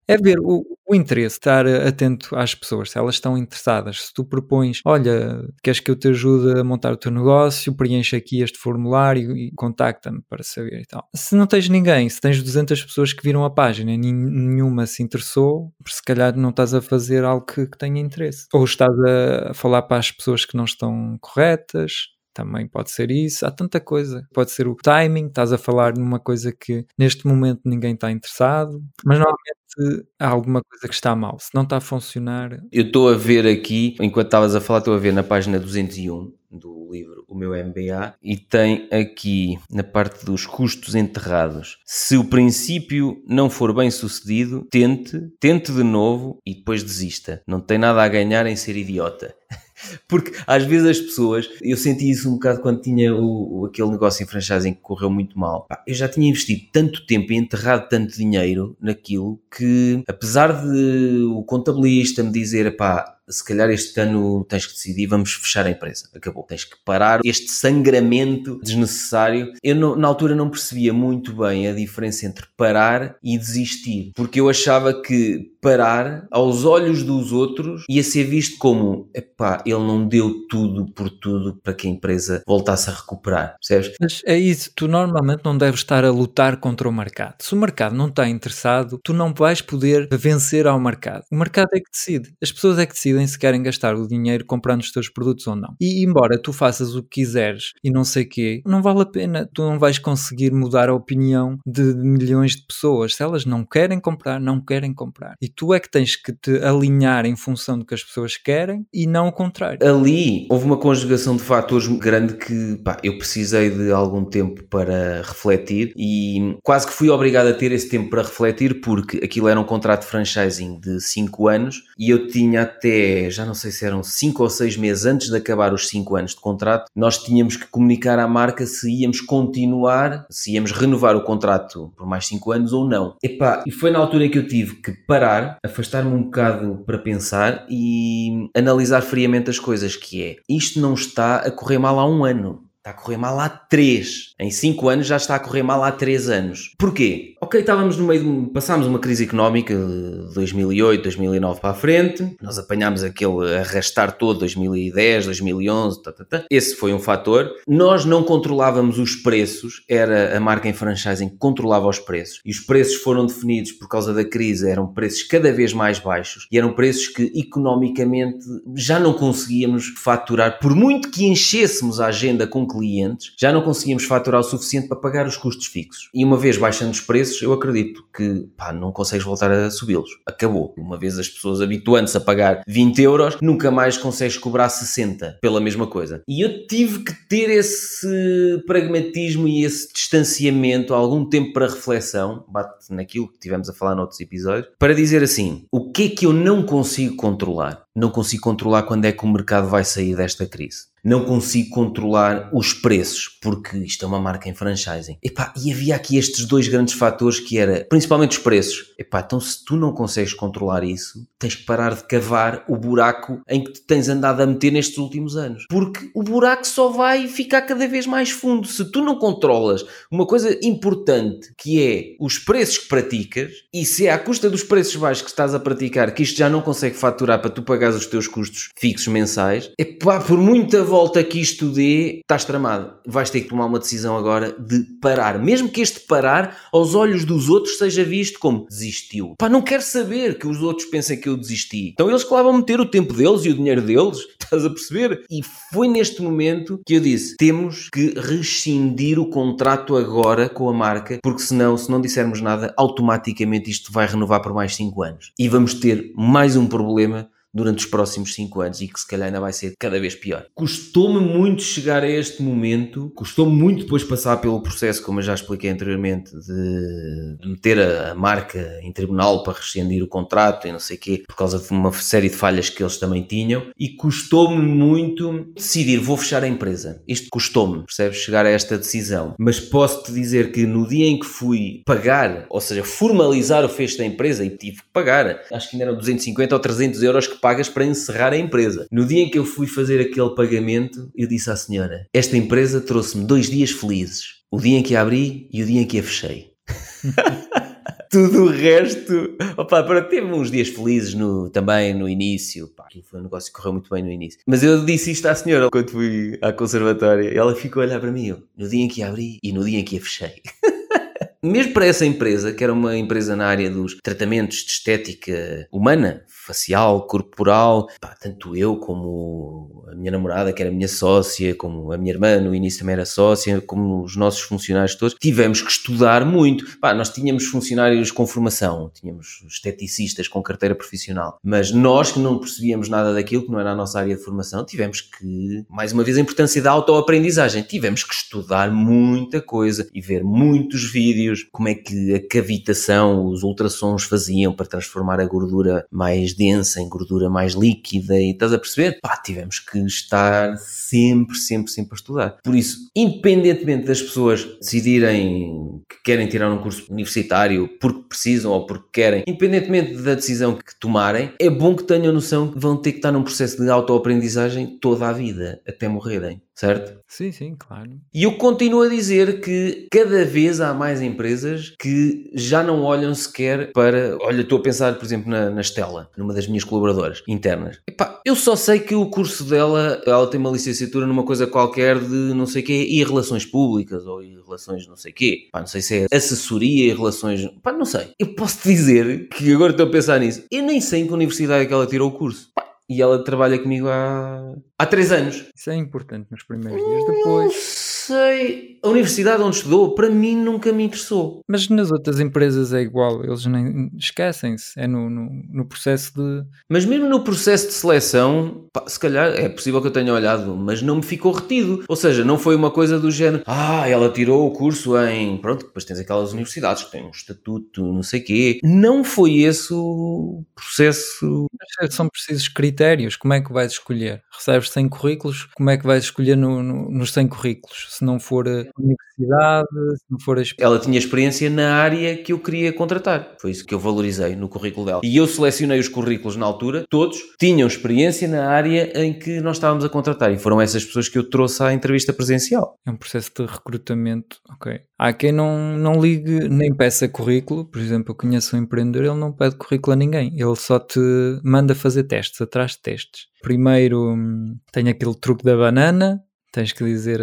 é ver o, o, interesse, estar atento às pessoas, se elas estão interessadas. Se tu propões, olha, queres que eu te ajude a montar o teu negócio, preenche aqui este formulário e contacta-me para saber e tal. Se não tens ninguém, se tens 200 pessoas que viram a página e nenhuma se interessou, se calhar não estás a fazer algo que, que tenha interesse. Ou estás a falar para as pessoas que não estão corretas, também pode ser isso, há tanta coisa. Pode ser o timing, estás a falar numa coisa que neste momento ninguém está interessado, mas normalmente há alguma coisa que está mal. Se não está a funcionar. Eu estou a ver aqui, enquanto estavas a falar, estou a ver na página 201 do livro O Meu MBA e tem aqui na parte dos custos enterrados. Se o princípio não for bem sucedido, tente, tente de novo e depois desista. Não tem nada a ganhar em ser idiota. Porque às vezes as pessoas, eu senti isso um bocado quando tinha o, aquele negócio em franchising que correu muito mal. Eu já tinha investido tanto tempo e enterrado tanto dinheiro naquilo que, apesar de o contabilista me dizer, pá, se calhar este ano tens que decidir, vamos fechar a empresa. Acabou. Tens que parar este sangramento desnecessário. Eu na altura não percebia muito bem a diferença entre parar e desistir, porque eu achava que parar, aos olhos dos outros, ia ser visto como, epá, ele não deu tudo por tudo para que a empresa voltasse a recuperar, percebes? Mas é isso, tu normalmente não deves estar a lutar contra o mercado. Se o mercado não está interessado, tu não vais poder vencer ao mercado. O mercado é que decide. As pessoas é que decidem decidem se querem gastar o dinheiro comprando os teus produtos ou não. E embora tu faças o que quiseres e não sei quê, não vale a pena. Tu não vais conseguir mudar a opinião de milhões de pessoas. Se elas não querem comprar, não querem comprar. E tu é que tens que te alinhar em função do que as pessoas querem e não o contrário. Ali houve uma conjugação de fatores grande que pá, eu precisei de algum tempo para refletir e quase que fui obrigado a ter esse tempo para refletir porque aquilo era um contrato de franchising de 5 anos e eu tinha até já não sei se eram 5 ou 6 meses antes de acabar os 5 anos de contrato, nós tínhamos que comunicar à marca se íamos continuar, se íamos renovar o contrato por mais 5 anos ou não. Epá, e foi na altura que eu tive que parar, afastar-me um bocado para pensar e analisar friamente as coisas, que é, isto não está a correr mal há um ano. Está a correr mal há 3. Em 5 anos já está a correr mal há 3 anos. Porquê? Ok, estávamos no meio de. Passámos uma crise económica de 2008, 2009 para a frente. Nós apanhámos aquele arrastar todo, 2010, 2011. Tá, tá, tá. Esse foi um fator. Nós não controlávamos os preços. Era a marca em franchising que controlava os preços. E os preços foram definidos por causa da crise. Eram preços cada vez mais baixos. E eram preços que economicamente já não conseguíamos faturar. Por muito que enchêssemos a agenda com clientes, já não conseguíamos faturar o suficiente para pagar os custos fixos. E uma vez baixando os preços, eu acredito que pá, não consegues voltar a subi-los. Acabou. Uma vez as pessoas habituando-se a pagar 20 euros, nunca mais consegues cobrar 60 pela mesma coisa. E eu tive que ter esse pragmatismo e esse distanciamento, algum tempo para reflexão, bate naquilo que tivemos a falar noutros episódios, para dizer assim: o que é que eu não consigo controlar? Não consigo controlar quando é que o mercado vai sair desta crise não consigo controlar os preços, porque isto é uma marca em franchising. Epá, e havia aqui estes dois grandes fatores que era, principalmente os preços. Epá, então se tu não consegues controlar isso, tens que parar de cavar o buraco em que te tens andado a meter nestes últimos anos. Porque o buraco só vai ficar cada vez mais fundo. Se tu não controlas uma coisa importante, que é os preços que praticas, e se é à custa dos preços baixos que estás a praticar, que isto já não consegue faturar para tu pagares os teus custos fixos mensais, epá, por muita volta que isto dê, estás tramado. Vais ter que tomar uma decisão agora de parar. Mesmo que este parar, aos olhos dos outros, seja visto como desistiu. Pá, não quero saber que os outros pensem que eu desisti. Então eles que lá vão meter o tempo deles e o dinheiro deles, estás a perceber? E foi neste momento que eu disse: temos que rescindir o contrato agora com a marca, porque senão, se não dissermos nada, automaticamente isto vai renovar por mais 5 anos. E vamos ter mais um problema durante os próximos 5 anos e que se calhar ainda vai ser cada vez pior. Custou-me muito chegar a este momento, custou-me muito depois passar pelo processo, como eu já expliquei anteriormente, de meter a, marca em tribunal para rescindir o contrato e não sei o quê, por causa de uma série de falhas que eles também tinham, e custou-me muito decidir, vou fechar a empresa. Isto custou-me, percebes? Chegar a esta decisão. Mas posso-te dizer que no dia em que fui pagar, ou seja, formalizar o fecho da empresa, e tive que pagar, acho que ainda eram 250 ou 300 euros que pagas para encerrar a empresa. No dia em que eu fui fazer aquele pagamento, eu disse à senhora: Esta empresa trouxe-me dois dias felizes. O dia em que a abri e o dia em que a fechei. Tudo o resto, opa, para teve uns dias felizes no, também no início. Pá, foi um negócio que correu muito bem no início. Mas eu disse isto à senhora quando fui à conservatória. Ela ficou a olhar para mim, no dia em que a abri e no dia em que a fechei. Mesmo para essa empresa, que era uma empresa na área dos tratamentos de estética humana, facial, corporal, pá, tanto eu como a minha namorada, que era minha sócia, como a minha irmã, no início também era sócia, como os nossos funcionários todos, tivemos que estudar muito. Pá, nós tínhamos funcionários com formação, tínhamos esteticistas com carteira profissional, mas nós que não percebíamos nada daquilo, que não era a nossa área de formação, tivemos que, mais uma vez, a importância da autoaprendizagem. Tivemos que estudar muita coisa e ver muitos vídeos, como é que a cavitação, os ultrassons faziam para transformar a gordura mais densa, em gordura mais líquida e estás a perceber? Pá, tivemos que estar sempre, sempre, sempre a estudar. Por isso, independentemente das pessoas decidirem que querem tirar um curso universitário porque precisam ou porque querem, independentemente da decisão que tomarem, é bom que tenham noção que vão ter que estar num processo de autoaprendizagem toda a vida, até morrerem certo? Sim, sim, claro. E eu continuo a dizer que cada vez há mais empresas que já não olham sequer para. Olha, estou a pensar, por exemplo, na, na Estela, numa das minhas colaboradoras internas. Epá, eu só sei que o curso dela, ela tem uma licenciatura numa coisa qualquer de não sei o quê, e relações públicas, ou e relações não sei o quê. Pá, não sei se é assessoria e relações. Pá, não sei. Eu posso te dizer que agora estou a pensar nisso. Eu nem sei em que universidade é que ela tirou o curso. Pá, e ela trabalha comigo há, há três anos. Isso é importante nos primeiros dias. Depois sei. A universidade onde estudou, para mim, nunca me interessou. Mas nas outras empresas é igual, eles nem esquecem-se. É no, no, no, processo de. Mas mesmo no processo de seleção, pá, se calhar é possível que eu tenha olhado, mas não me ficou retido. Ou seja, não foi uma coisa do género, ah, ela tirou o curso em. Pronto, depois tens aquelas universidades que têm um estatuto, não sei quê. Não foi esse o processo. São precisos critérios. Como é que vais escolher? Recebes 100 currículos, como é que vais escolher no, no, nos 100 currículos? se não for a universidade, se não for a... Ela tinha experiência na área que eu queria contratar. Foi isso que eu valorizei no currículo dela. E eu selecionei os currículos na altura, todos tinham experiência na área em que nós estávamos a contratar. E foram essas pessoas que eu trouxe à entrevista presencial. É um processo de recrutamento, ok. Há quem não, não ligue nem peça currículo. Por exemplo, eu conheço um empreendedor, ele não pede currículo a ninguém. Ele só te manda fazer testes, atrás de testes. Primeiro hum, tem aquele truque da banana, tens que dizer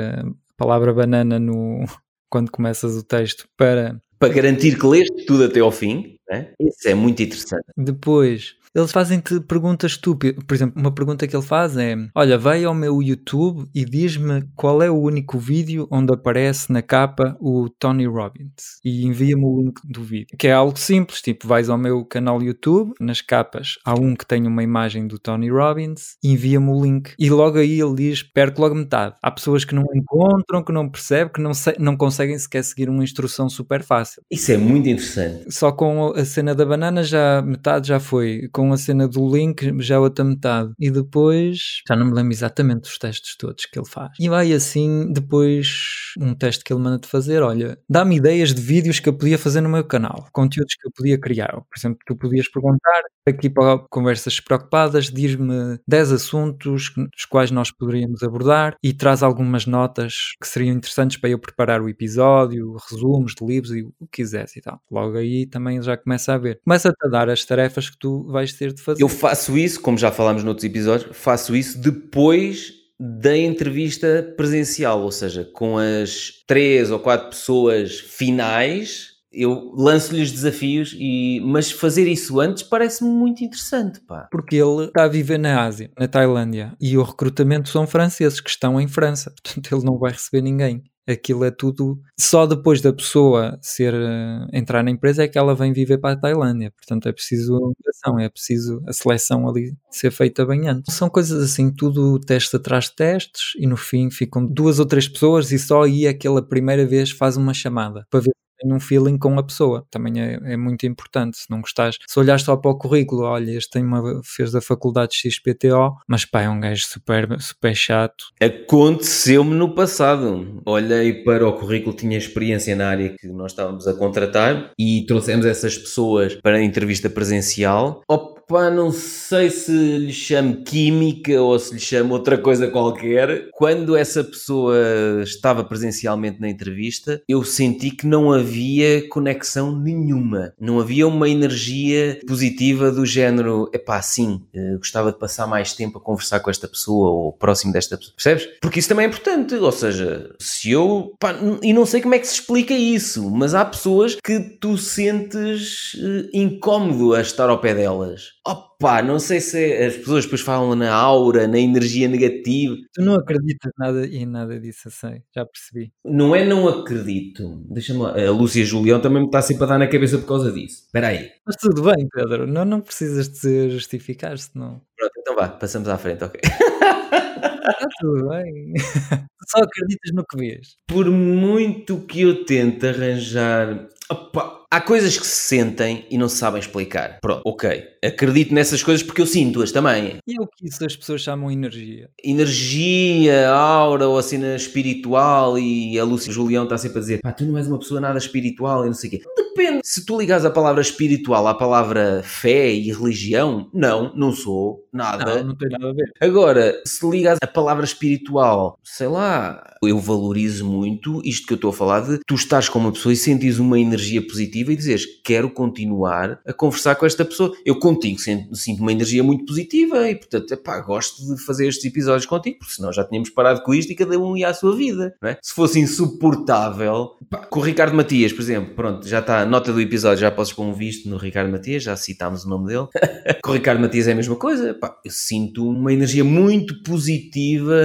palavra banana no, quando começas o texto para. Para garantir que leste tudo até ao fim, né? isso é muito interessante. Depois, eles fazem-te perguntas estúpidas. Por exemplo, uma pergunta que ele faz é: Olha, vai ao meu YouTube e diz-me qual é o único vídeo onde aparece na capa o Tony Robbins. E envia-me o link do vídeo. Que é algo simples, tipo, vais ao meu canal YouTube, nas capas há um que tem uma imagem do Tony Robbins, envia-me o link. E logo aí ele diz: perco logo metade. Há pessoas que não encontram, que não percebem, que não, não conseguem sequer seguir uma instrução super fácil. Isso é muito interessante. Só com a cena da banana já metade já foi. Com com a cena do link, já outra metade. E depois, já não me lembro exatamente dos testes todos que ele faz. E vai assim, depois, um teste que ele manda-te fazer: olha, dá-me ideias de vídeos que eu podia fazer no meu canal, conteúdos que eu podia criar. Por exemplo, tu podias perguntar aqui para conversas preocupadas, diz-me 10 assuntos dos quais nós poderíamos abordar e traz algumas notas que seriam interessantes para eu preparar o episódio, resumos de livros e o que quisesse e tal. Logo aí também já começa a ver. Começa-te a dar as tarefas que tu vais ter de fazer. Eu faço isso, como já falámos noutros episódios, faço isso depois da entrevista presencial, ou seja, com as três ou quatro pessoas finais, eu lanço-lhes desafios, e, mas fazer isso antes parece-me muito interessante, pá. Porque ele está a viver na Ásia, na Tailândia, e o recrutamento são franceses que estão em França, portanto ele não vai receber ninguém. Aquilo é tudo só depois da pessoa ser uh, entrar na empresa é que ela vem viver para a Tailândia. Portanto, é preciso é preciso a seleção ali ser feita bem antes. São coisas assim, tudo teste atrás de testes e no fim ficam duas ou três pessoas e só aí aquela primeira vez faz uma chamada para ver tem um feeling com a pessoa. Também é, é, muito importante. Se não gostares, se olhares só para o currículo, olha, este tem uma, fez da faculdade XPTO, mas pá, é um gajo super, super chato. Aconteceu-me no passado. Olhei para o currículo, tinha experiência na área que nós estávamos a contratar e trouxemos essas pessoas para a entrevista presencial. Opa, não sei se lhe chamo química ou se lhe chamo outra coisa qualquer. Quando essa pessoa estava presencialmente na entrevista, eu senti que não havia conexão nenhuma. Não havia uma energia positiva do género, epá, sim, eh, gostava de passar mais tempo a conversar com esta pessoa ou próximo desta pessoa. Percebes? Porque isso também é importante. Ou seja, se eu. Pá, e não sei como é que se explica isso, mas há pessoas que tu sentes uh, incómodo a estar ao pé delas. Opa, não sei se as pessoas depois falam na aura, na energia negativa. Tu não acreditas nada em nada disso, sei, já percebi. Não é não acredito. Deixa-me lá. A Lúcia Julião também me está sempre a dar na cabeça por causa disso. Espera aí. Mas tudo bem, Pedro. Não, não precisas de justificar-se, não. Pronto, então vá, passamos à frente, ok. Está tudo bem. Só acreditas no que vês. Por muito que eu tente arranjar. Opa, Há coisas que se sentem e não se sabem explicar. Pronto, ok. Acredito nessas coisas porque eu sinto-as também. E é o que isso as pessoas chamam energia? Energia, aura ou a cena espiritual e a Lúcia Julião está sempre a dizer pá, tu não és uma pessoa nada espiritual e não sei o quê. Depende. Se tu ligas a palavra espiritual à palavra fé e religião, não, não sou nada. Não, não tem nada a ver. Agora, se ligas a palavra espiritual, sei lá, eu valorizo muito isto que eu estou a falar de tu estás com uma pessoa e sentes uma energia positiva positiva e dizes quero continuar a conversar com esta pessoa. Eu contigo sinto uma energia muito positiva e, portanto, epá, gosto de fazer estes episódios contigo, porque senão já tínhamos parado com isto e cada um ia à sua vida. É? Se fosse insuportável, com o Ricardo Matias, por exemplo, pronto, já está, nota do episódio, já posso pôr um visto no Ricardo Matias, já citámos o nome dele. com o Ricardo Matias é a mesma coisa, eu sinto uma energia muito positiva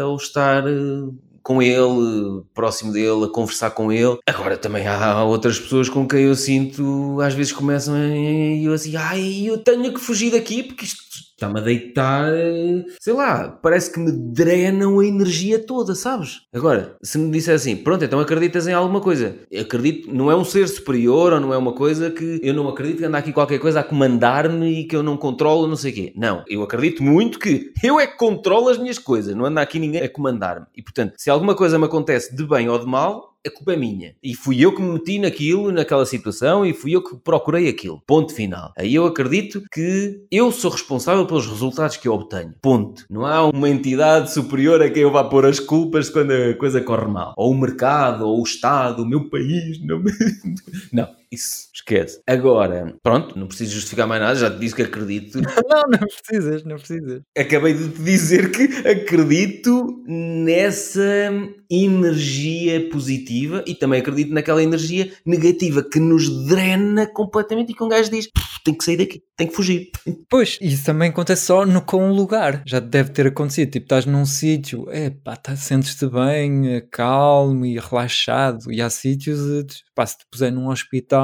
ao estar eh, com ele, próximo dele, a conversar com ele. Agora também há outras pessoas com quem eu sinto, às vezes começam a eu assim, ai, eu tenho que fugir daqui porque isto está-me a deitar, sei lá, parece que me drenam a energia toda, sabes? Agora, se me disser assim, pronto, então acreditas em alguma coisa. Acredito, não é um ser superior ou não é uma coisa que eu não acredito que anda aqui qualquer coisa a comandar-me e que eu não controlo, não sei o quê. Não, eu acredito muito que eu é que controlo as minhas coisas, não anda aqui ninguém a comandar-me. E portanto, se alguma coisa me acontece de bem ou de mal, a culpa é minha. E fui eu que me meti naquilo, naquela situação, e fui eu que procurei aquilo. Ponto final. Aí eu acredito que eu sou responsável pelos resultados que eu obtenho. Ponto. Não há uma entidade superior a quem eu vá pôr as culpas quando a coisa corre mal. Ou o mercado, ou o Estado, o meu país. Não. não. Isso, esquece. Agora, pronto, não preciso justificar mais nada, já te disse que acredito. não, não precisas, não precisas. Acabei de te dizer que acredito nessa energia positiva e também acredito naquela energia negativa que nos drena completamente e que um gajo diz tem que sair daqui, tem que fugir. Pois, isso também acontece só no com um lugar. Já deve ter acontecido. Tipo, estás num sítio, é pá, tá, sentes-te bem, eh, calmo e relaxado. E há sítios, pá, se te puser num hospital,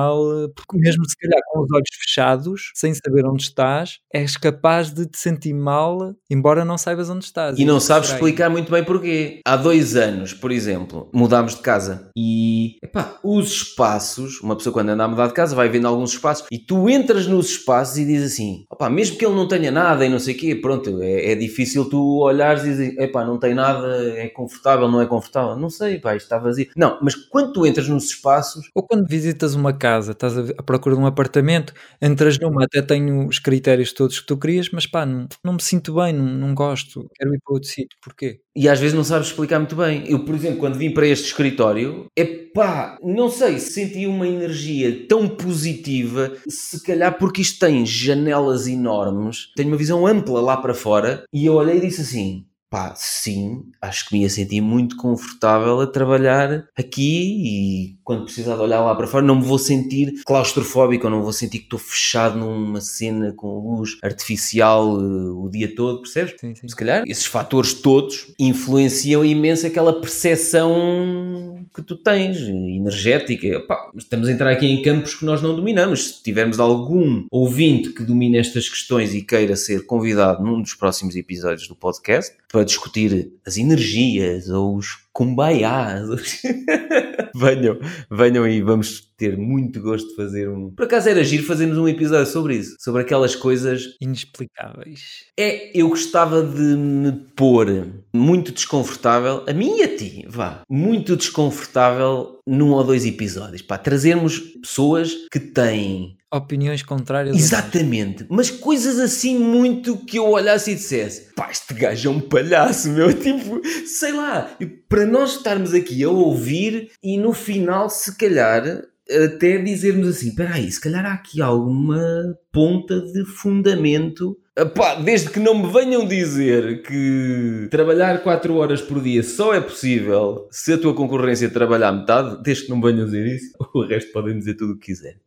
porque mesmo se calhar com os olhos fechados, sem saber onde estás, és capaz de te sentir mal, embora não saibas onde estás. E, e não sabes explicar muito bem porquê. Há dois anos, por exemplo, mudámos de casa e, epá, os espaços, uma pessoa quando anda a mudar de casa vai vendo alguns espaços e tu entras nos espaços e diz assim: opá, mesmo que ele não tenha nada e não sei o quê, pronto, é, é difícil tu olhares e dizer: epá, não tem nada, é confortável, não é confortável, não sei, pá, isto está vazio. Não, mas quando tu entras nos espaços. Ou quando visitas uma casa, estás à procura de um apartamento, entras numa, até tenho os critérios todos que tu querias, mas pá, não, não me sinto bem, não, não gosto, quero ir para outro sítio, porquê? E às vezes não sabes explicar muito bem. Eu, por exemplo, quando vim para este escritório, é pá, não sei, senti uma energia tão positiva, se calhar porque isto tem janelas enormes, tem uma visão ampla lá para fora, e eu olhei e disse assim: Pá, sim, acho que me ia sentir muito confortável a trabalhar aqui e quando precisar de olhar lá para fora não me vou sentir claustrofóbico não vou sentir que estou fechado numa cena com luz artificial uh, o dia todo, percebes? Sim, sim. Se calhar esses fatores todos influenciam imenso aquela percepção que tu tens, energética. Estamos a entrar aqui em campos que nós não dominamos. Se tivermos algum ouvinte que domine estas questões e queira ser convidado num dos próximos episódios do podcast para discutir as energias ou os kumbaiás, venham, venham e vamos ter muito gosto de fazer um. Por acaso era giro fazermos um episódio sobre isso, sobre aquelas coisas Inexplicáveis. é, eu gostava de me pôr muito desconfortável, a mim e a ti, vá, muito desconfortável num ou dois episódios, pá, trazermos pessoas que têm Opiniões contrárias. Exatamente, mas coisas assim muito que eu olhasse e dissesse: pá, este gajo é um palhaço, meu. Tipo, sei lá, e para nós estarmos aqui a ouvir e no final, se calhar, até dizermos assim: espera aí, se calhar há aqui alguma ponta de fundamento. Epá, desde que não me venham dizer que trabalhar 4 horas por dia só é possível se a tua concorrência trabalhar metade, desde que não me venham dizer isso, o resto podem dizer tudo o que quiserem.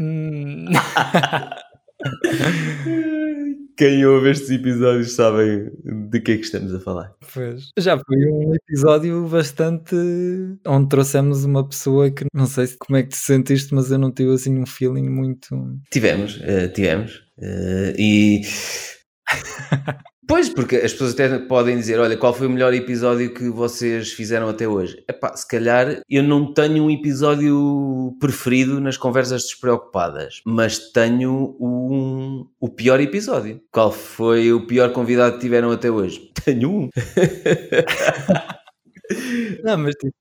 Hum, Quem ouve estes episódios sabem de que é que estamos a falar. pois. Já foi um episódio bastante. onde trouxemos uma pessoa que não sei se- como é que te sentiste, mas eu não tive assim um feeling muito. Tivemos, eh, tivemos. Eh, e. Pois, porque as pessoas até podem dizer: olha, qual foi o melhor episódio que vocês fizeram até hoje? Epá, se calhar eu não tenho um episódio preferido nas conversas despreocupadas, mas tenho um, o pior episódio. Qual foi o pior convidado que tiveram até hoje? Tenho um. Não, mas tipo.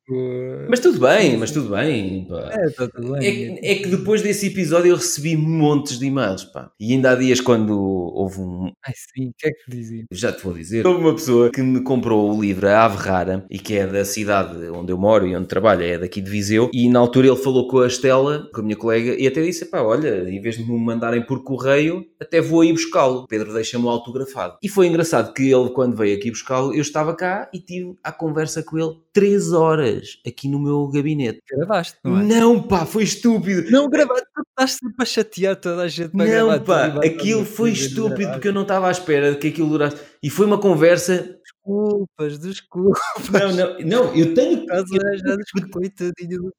Mas tudo bem, mas tudo bem. pá. É, está tudo É bem. que, é que depois desse episódio eu recebi montes de e-mails, pá. E ainda há dias quando houve um... Ai sim, o que é que dizia? Já te vou dizer. Houve uma pessoa que me comprou o livro A Ave Rara e que é da cidade onde eu moro e onde trabalho, é daqui de Viseu. E na altura ele falou com a Estela, com a minha colega, e até disse, pá, olha, em vez de me mandarem por correio, até vou aí buscá-lo. Pedro deixa-me autografado. E foi engraçado que ele, quando veio aqui buscá-lo, eu estava cá e tive a conversa com ele três horas aqui no meu gabinete. Gravaste, não é? Não, pá, foi estúpido. Não gravaste, tu estás sempre a chatear toda a gente para gravar Não, tudo pá, vais aquilo foi tudo estúpido gravar. porque eu não estava à espera de que aquilo durasse. E foi uma conversa. Desculpas, desculpas. Não, não, não, eu tenho que. Eu,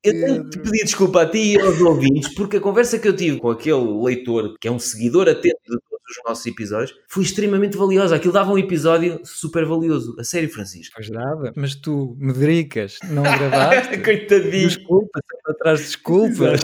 tenho que pedir desculpa a ti e aos ouvintes, porque a conversa que eu tive com aquele leitor, que é um seguidor atento de todos os nossos episódios, foi extremamente valiosa. Aquilo dava um episódio super valioso. A sério, Francisco. Pois dava, mas tu, Medricas, não gravaste? Coitadinho. Desculpas, sempre atrás de desculpas.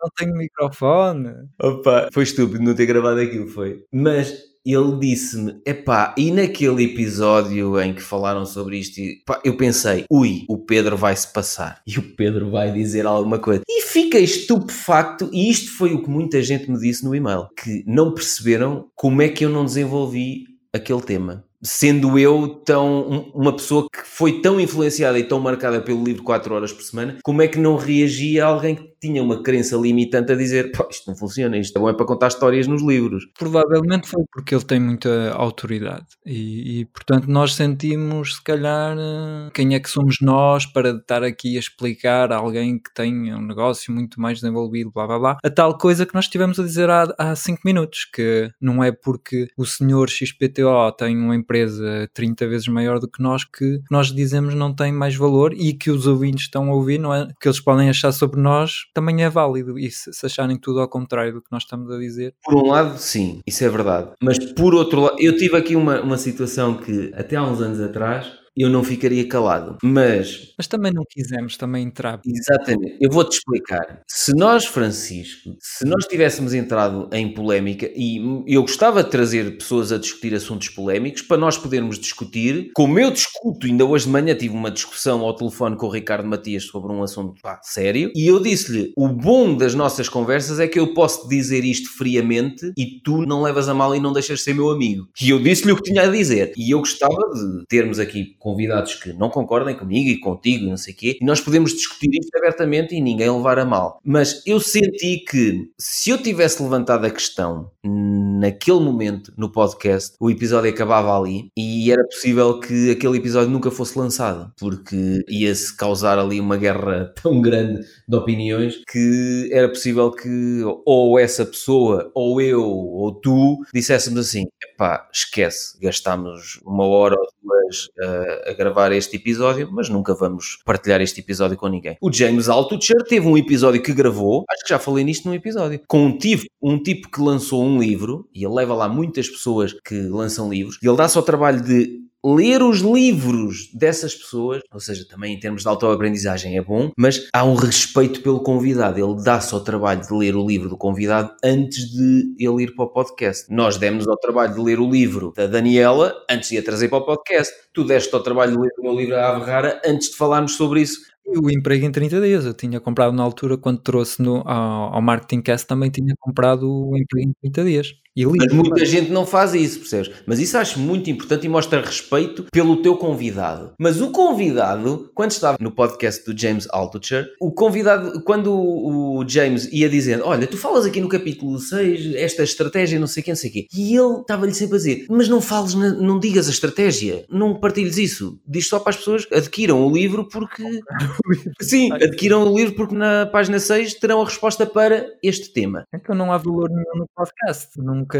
Não tenho microfone. Opa, foi estúpido não ter gravado aquilo, foi. Mas ele disse-me, epá, e naquele episódio em que falaram sobre isto, e, pá, eu pensei, ui, o Pedro vai-se passar. E o Pedro vai dizer alguma coisa. E fiquei estupefacto, e isto foi o que muita gente me disse no e-mail, que não perceberam como é que eu não desenvolvi aquele tema. Sendo eu tão um- uma pessoa que foi tão influenciada e tão marcada pelo livro 4 horas por semana, como é que não reagia a alguém que tinha uma crença limitante a dizer isto não funciona, isto é bom é para contar histórias nos livros. Provavelmente foi porque ele tem muita autoridade e, e, portanto nós sentimos se calhar eh, quem é que somos nós para estar aqui a explicar a alguém que tem um negócio muito mais desenvolvido, blá blá blá, a tal coisa que nós estivemos a dizer há, há cinco minutos, que não é porque o senhor XPTO tem uma empresa 30 vezes maior do que nós que nós dizemos não tem mais valor e que os ouvintes estão a ouvir, não é? Que eles podem achar sobre nós também é válido e se, acharem tudo ao contrário do que nós estamos a dizer, Por um lado, sim, isso é verdade. Mas por outro lado, eu tive aqui uma, uma situação que até há uns anos atrás eu não ficaria calado. Mas Mas também não quisemos também entrar. Exatamente. Eu vou-te explicar. Se nós, Francisco, se nós tivéssemos entrado em polémica, e eu gostava de trazer pessoas a discutir assuntos polémicos para nós podermos discutir, como eu discuto, ainda hoje de manhã tive uma discussão ao telefone com o Ricardo Matias sobre um assunto pá, sério, e eu disse-lhe: o bom das nossas conversas é que eu posso dizer isto friamente e tu não levas a mal e não deixas de ser meu amigo. E eu disse-lhe o que tinha a dizer. E eu gostava de termos aqui convidados que não concordem comigo e contigo e não sei o quê, e nós podemos discutir isto abertamente e ninguém levar a mal. Mas eu senti que se eu tivesse levantado a questão naquele momento no podcast, o episódio acabava ali e era possível que aquele episódio nunca fosse lançado, porque ia-se causar ali uma guerra tão grande de opiniões que era possível que ou essa pessoa, ou eu, ou tu, disséssemos assim: pá, esquece, gastámos uma hora ou duas uh, a gravar este episódio, mas nunca vamos partilhar este episódio com ninguém. O James Altucher teve um episódio que gravou, acho que já falei nisto num episódio, com um tipo, um tipo que lançou um livro, e ele leva lá muitas pessoas que lançam livros, e ele dá-se ao trabalho de ler os livros dessas pessoas, ou seja, também em termos de autoaprendizagem é bom, mas há um respeito pelo convidado. Ele dá-se ao trabalho de ler o livro do convidado antes de ele ir para o podcast. Nós demos ao trabalho de ler o livro da Daniela antes de a trazer para o podcast. Tu deste ao trabalho de ler o meu livro a Ave Rara antes de falarmos sobre isso e o emprego em 30 dias, eu tinha comprado na altura, quando trouxe no, ao, ao Marketing Cast, também tinha comprado o emprego em 30 dias. E Mas muita gente não faz isso, percebes? Mas isso acho muito importante e mostra respeito pelo teu convidado. Mas o convidado, quando estava no podcast do James Altucher, o convidado, quando o James ia dizendo: Olha, tu falas aqui no capítulo 6 esta estratégia, não sei quem, não sei o quê. E ele estava-lhe sempre a dizer: Mas não fales, não digas a estratégia, não partilhes isso. Diz só para as pessoas adquiram o livro porque. Sim, adquiram o livro porque na página 6 terão a resposta para este tema. Então não há valor nenhum no podcast. Nunca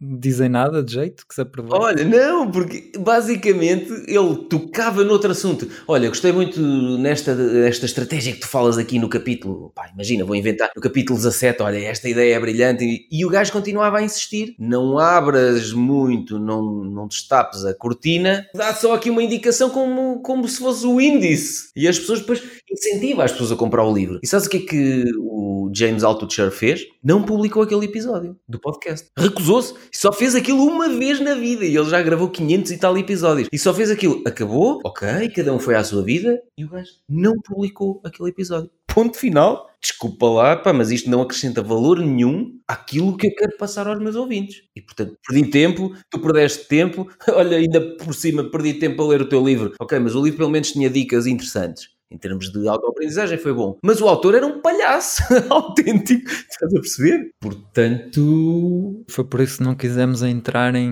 dizem nada de jeito que se aproveita? Olha, não, porque basicamente ele tocava noutro assunto. Olha, gostei muito nesta, nesta estratégia que tu falas aqui no capítulo. Pá, imagina, vou inventar no capítulo 17. Olha, esta ideia é brilhante. E, e o gajo continuava a insistir. Não abras muito, não, não destapes a cortina, dá só aqui uma indicação como, como se fosse o índice. E as pessoas depois incentivam as pessoas a comprar o livro. E sabes o que é que o James Altucher fez? Não publicou aquele episódio do podcast. Recusou-se e só fez aquilo uma vez na vida. E ele já gravou 500 e tal episódios. E só fez aquilo. Acabou, ok, cada um foi à sua vida. E o gajo não publicou aquele episódio. Ponto final. Desculpa lá, pá, mas isto não acrescenta valor nenhum àquilo que eu quero passar aos meus ouvintes. E portanto, perdi tempo, tu perdeste tempo. Olha, ainda por cima, perdi tempo a ler o teu livro. Ok, mas o livro pelo menos tinha dicas interessantes em termos de autoaprendizagem foi bom. Mas o autor era um palhaço autêntico, estás a perceber? Portanto. Foi por isso que não quisemos entrar em,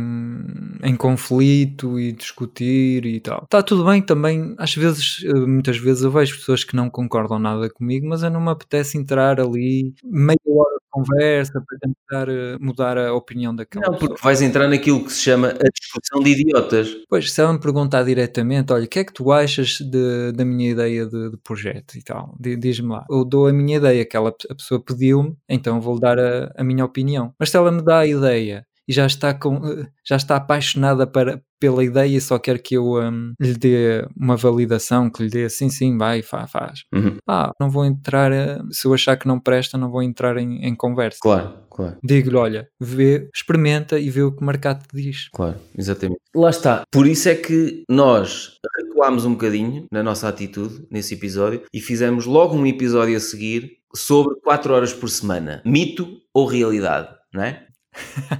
em conflito e discutir e tal. Está tudo bem também, às vezes, eh, muitas vezes eu vejo pessoas que não concordam nada comigo, mas eu não me apetece entrar ali meia hora conversa para tentar eh, mudar a opinião daquela Não, porque vais entrar naquilo que se chama a discussão de idiotas. Pois, se ela me perguntar diretamente, olha, o que é que tu achas de, da minha ideia de, de projeto e tal, diz-me lá. Eu dou a minha ideia, que ela, a pessoa pediu-me, então vou-lhe dar a, a minha opinião. Mas se ela me dá a ideia e já está, com, eh, já está apaixonada para, pela ideia e só quer que eu um, lhe dê uma validação, que lhe dê assim, sim, vai, faz. faz. Uhum. Ah, não vou entrar, eh, se eu achar que não presta, não vou entrar em, em conversa. Claro, claro. Digo-lhe, olha, vê, experimenta e vê o que o mercado te diz. Claro, exatamente. Lá está. Por isso é que nós recuámos um bocadinho na nossa atitude nesse episódio e fizemos logo um episódio a seguir sobre 4 horas por semana. Mito ou realidade, não é?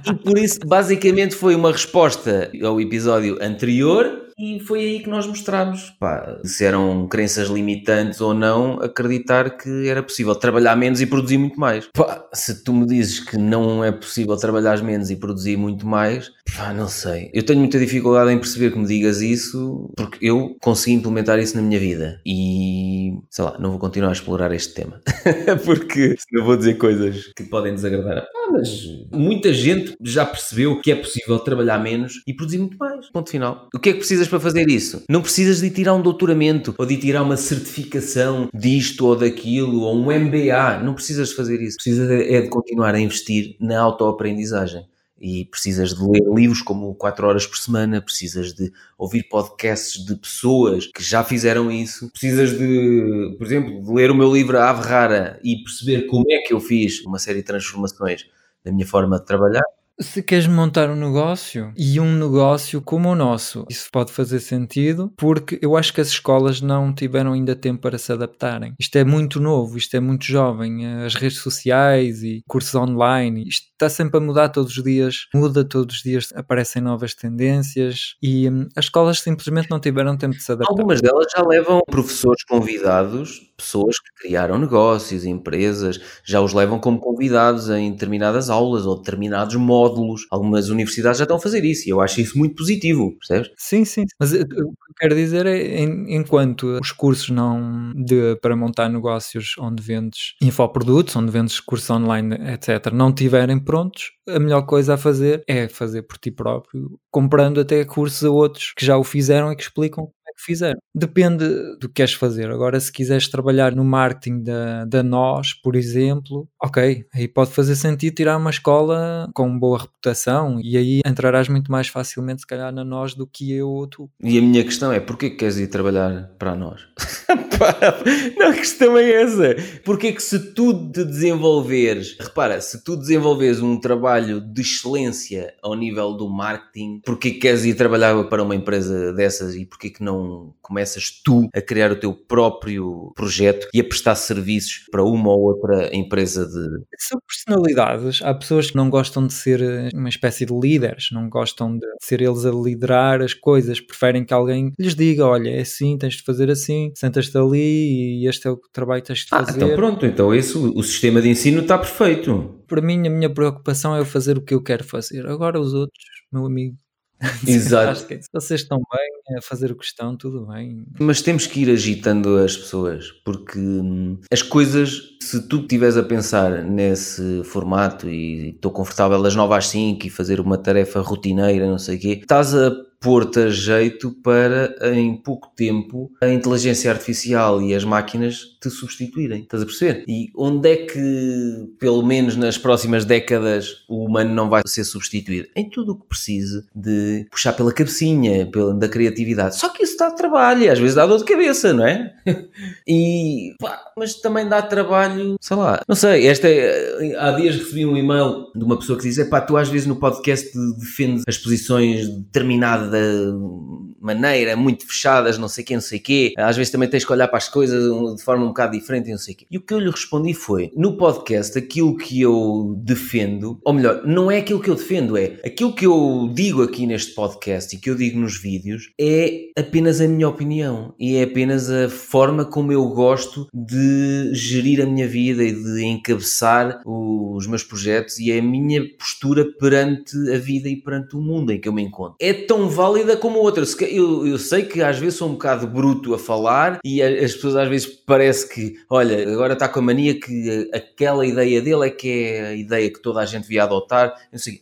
E por isso, basicamente, foi uma resposta ao episódio anterior e foi aí que nós mostramos pá, se eram crenças limitantes ou não, acreditar que era possível trabalhar menos e produzir muito mais. Pá, se tu me dizes que não é possível trabalhar menos e produzir muito mais, pá, não sei. Eu tenho muita dificuldade em perceber que me digas isso porque eu consegui implementar isso na minha vida e sei lá, não vou continuar a explorar este tema porque não vou dizer coisas que podem desagradar. Ah, mas muita gente já percebeu que é possível trabalhar menos e produzir muito mais. Ponto final. O que é que precisas para fazer isso? Não precisas de tirar um doutoramento ou de tirar uma certificação disto ou daquilo ou um MBA. Não precisas de fazer isso. Precisas é de continuar a investir na autoaprendizagem. E precisas de ler livros como 4 horas por semana, precisas de ouvir podcasts de pessoas que já fizeram isso, precisas de, por exemplo, de ler o meu livro Ave Rara e perceber como é que eu fiz uma série de transformações na minha forma de trabalhar se queres montar um negócio e um negócio como o nosso, isso pode fazer sentido porque eu acho que as escolas não tiveram ainda tempo para se adaptarem. Isto é muito novo, isto é muito jovem. As redes sociais e cursos online, isto está sempre a mudar todos os dias, muda todos os dias, aparecem novas tendências e hum, as escolas simplesmente não tiveram tempo de se adaptar. Algumas delas já levam professores convidados, pessoas que criaram negócios, empresas, já os levam como convidados em determinadas aulas ou determinados módulos. Algumas universidades já estão a fazer isso e eu acho isso muito positivo, percebes? Sim, sim. Mas eh, o que eu quero dizer é, enquanto os cursos não de, para montar negócios onde vendes infoprodutos, onde vendes cursos online, etc., não tiverem prontos, a melhor coisa a fazer é fazer por ti próprio, comprando até cursos a outros que já o fizeram e que explicam que fizeram. Depende do que queres fazer. Agora, se quiseres trabalhar no marketing da, da nós, por exemplo, ok, aí pode fazer sentido tirar uma escola com boa reputação e aí entrarás muito mais facilmente, se calhar, na nós do que eu ou tu. E a minha questão é: porquê que queres ir trabalhar para nós? não, a questão é essa. Porquê que se tu te desenvolveres, repara, se tu desenvolveres um trabalho de excelência ao nível do marketing, porquê que queres ir trabalhar para uma empresa dessas e porquê que não começas tu a criar o teu próprio projeto e a prestar serviços para uma ou outra empresa de. São personalidades. Há pessoas que não gostam de ser eh, uma espécie de líderes, não gostam de ser eles a liderar as coisas, preferem que alguém lhes diga: olha, é assim, tens de fazer assim, sentas-te ali e este é o trabalho que tens de ah, fazer. Então pronto, então isso, o sistema de ensino está perfeito. Para mim, a minha preocupação é eu fazer o que eu quero fazer. Agora, os outros, meu amigo, Exato. se vocês estão bem a fazer o que estão, tudo bem. Mas temos que ir agitando as pessoas, porque hum, as coisas, se tu estiveres a pensar nesse formato e estou confortável das 9 às 5 e fazer uma tarefa rotineira, não sei o quê, estás a pôr-te a jeito para, em pouco tempo, a inteligência artificial e as máquinas te substituírem. Estás a perceber? E onde é que, pelo menos nas próximas décadas, o humano não vai ser substituído? Em tudo o que precise de puxar pela cabecinha, pela, da criatividade. Só que isso dá trabalho e às vezes dá dor de cabeça, não é? e, pá, mas também dá trabalho, sei lá. Não sei, esta é, há dias recebi um e-mail de uma pessoa que diz: pá, tu às vezes no podcast defendes as posições determinadas 嗯 maneira, muito fechadas, não sei quê, não sei quê. Às vezes também tens que olhar para as coisas de forma um bocado diferente e não sei quê. E o que eu lhe respondi foi: no podcast, aquilo que eu defendo, ou melhor, não é aquilo que eu defendo, é aquilo que eu digo aqui neste podcast e que eu digo nos vídeos é apenas a minha opinião e é apenas a forma como eu gosto de gerir a minha vida e de encabeçar os meus projetos e é a minha postura perante a vida e perante o mundo em que eu me encontro. É tão válida como outra. Eu, eu sei que às vezes sou um bocado bruto a falar e as pessoas às vezes parece que, olha, agora está com a mania que aquela ideia dele é que é a ideia que toda a gente devia adotar.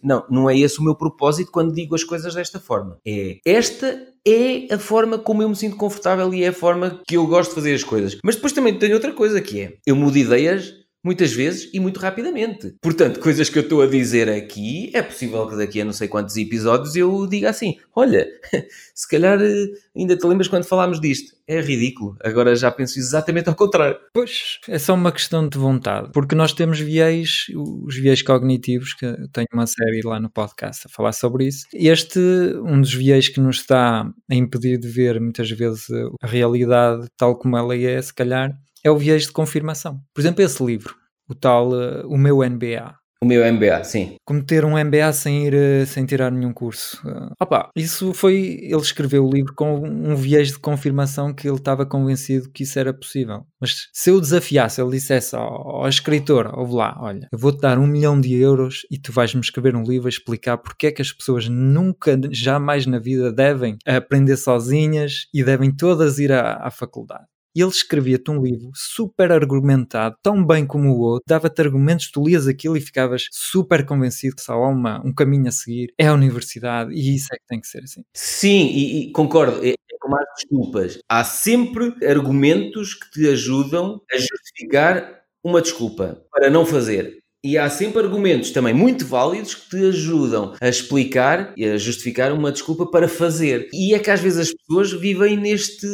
Não, não é esse o meu propósito quando digo as coisas desta forma. É esta é a forma como eu me sinto confortável e é a forma que eu gosto de fazer as coisas. Mas depois também tenho outra coisa que é, eu mudo ideias muitas vezes e muito rapidamente. Portanto, coisas que eu estou a dizer aqui, é possível que daqui a não sei quantos episódios eu diga assim: olha, se calhar eh, ainda te lembras quando falámos disto. É ridículo. Agora já penso exatamente ao contrário. Pois, é só uma questão de vontade. Porque nós temos viés, os viés cognitivos, que tenho uma série lá no podcast a falar sobre isso. Este, um dos viés que nos está a impedir de ver muitas vezes a realidade tal como ela é, se calhar, é o viés de confirmação. Por exemplo, esse livro, o tal uh, O Meu NBA. O meu MBA, sim. Como ter um MBA sem ir uh, sem tirar nenhum curso. Uh, opa, isso foi. Ele escreveu o livro com um viés de confirmação que ele estava convencido que isso era possível. Mas se eu desafiasse, ele dissesse ao, ao escritor: ouve lá, olha, eu vou-te dar um milhão de euros e tu vais-me escrever um livro a explicar porque é que as pessoas nunca, jamais na vida devem aprender sozinhas e devem todas ir à, à faculdade. E ele escrevia-te um livro super argumentado, tão bem como o outro, dava-te argumentos, tu lias aquilo e ficavas super convencido que só há uma, um caminho a seguir, é a universidade, e isso é que tem que ser assim. Sim, e, e concordo, é, é como as desculpas. Há sempre argumentos que te ajudam a justificar uma desculpa para não fazer. E há sempre argumentos também muito válidos que te ajudam a explicar e a justificar uma desculpa para fazer. E é que às vezes as pessoas vivem neste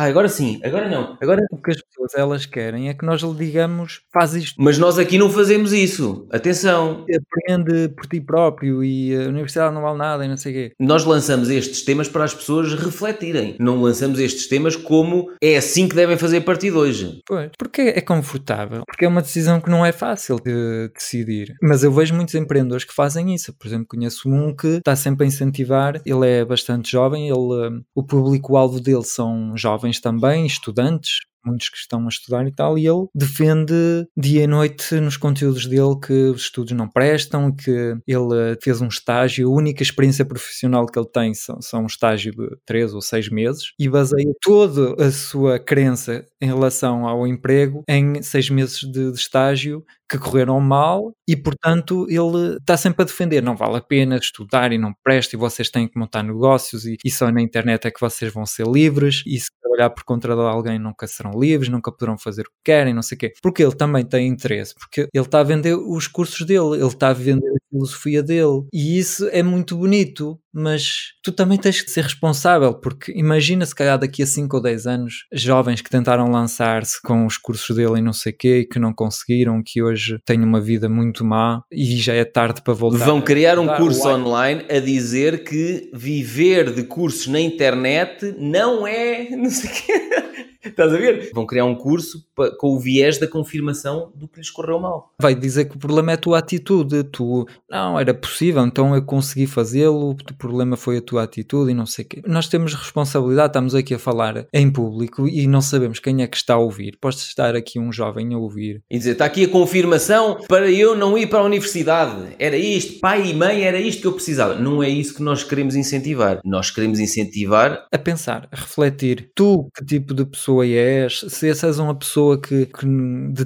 Ah, agora sim, agora não. Agora... O que as pessoas elas querem é que nós lhe digamos, faz isto. Mas nós aqui não fazemos isso. Atenção. Aprende por ti próprio e a universidade não vale nada e não sei o quê. Nós lançamos estes temas para as pessoas refletirem. Não lançamos estes temas como é assim que devem fazer a partir de hoje. Pois, porque é confortável. Porque é uma decisão que não é fácil de decidir. Mas eu vejo muitos empreendedores que fazem isso. Por exemplo, conheço um que está sempre a incentivar. Ele é bastante jovem. Ele, o público-alvo dele são jovens também, estudantes, muitos que estão a estudar e tal, e ele defende dia e noite nos conteúdos dele que os estudos não prestam, que ele fez um estágio, a única experiência profissional que ele tem são, são um estágio de 3 ou 6 meses, e baseia toda a sua crença em relação ao emprego em 6 meses de, de estágio que correram mal e, portanto, ele está sempre a defender. Não vale a pena estudar e não presta e vocês têm que montar negócios e, e só na internet é que vocês vão ser livres e se trabalhar por conta de alguém nunca serão livres, nunca poderão fazer o que querem, não sei o quê. Porque ele também tem interesse, porque ele está a vender os cursos dele, ele está a vender a filosofia dele e isso é muito bonito mas tu também tens que ser responsável, porque imagina se calhar daqui a 5 ou 10 anos, jovens que tentaram lançar-se com os cursos dele e não sei o quê, e que não conseguiram, que hoje têm uma vida muito má e já é tarde para voltar. Vão criar um curso online a dizer que viver de cursos na internet não é não sei o quê. Estás a ver? Vão criar um curso com o viés da confirmação do que lhes correu mal. Vai dizer que o problema é a tua atitude. Tu, não, era possível, então eu consegui fazê-lo, o problema foi a tua atitude e não sei o quê. Nós temos responsabilidade, estamos aqui a falar em público e não sabemos quem é que está a ouvir. Pode estar aqui um jovem a ouvir. E dizer, está aqui a confirmação para eu não ir para a universidade. Era isto, pai e mãe, era isto que eu precisava. Não é isso que nós queremos incentivar. Nós queremos incentivar a pensar, a refletir. Tu, que tipo de pessoa pessoa és, se és uma pessoa que, que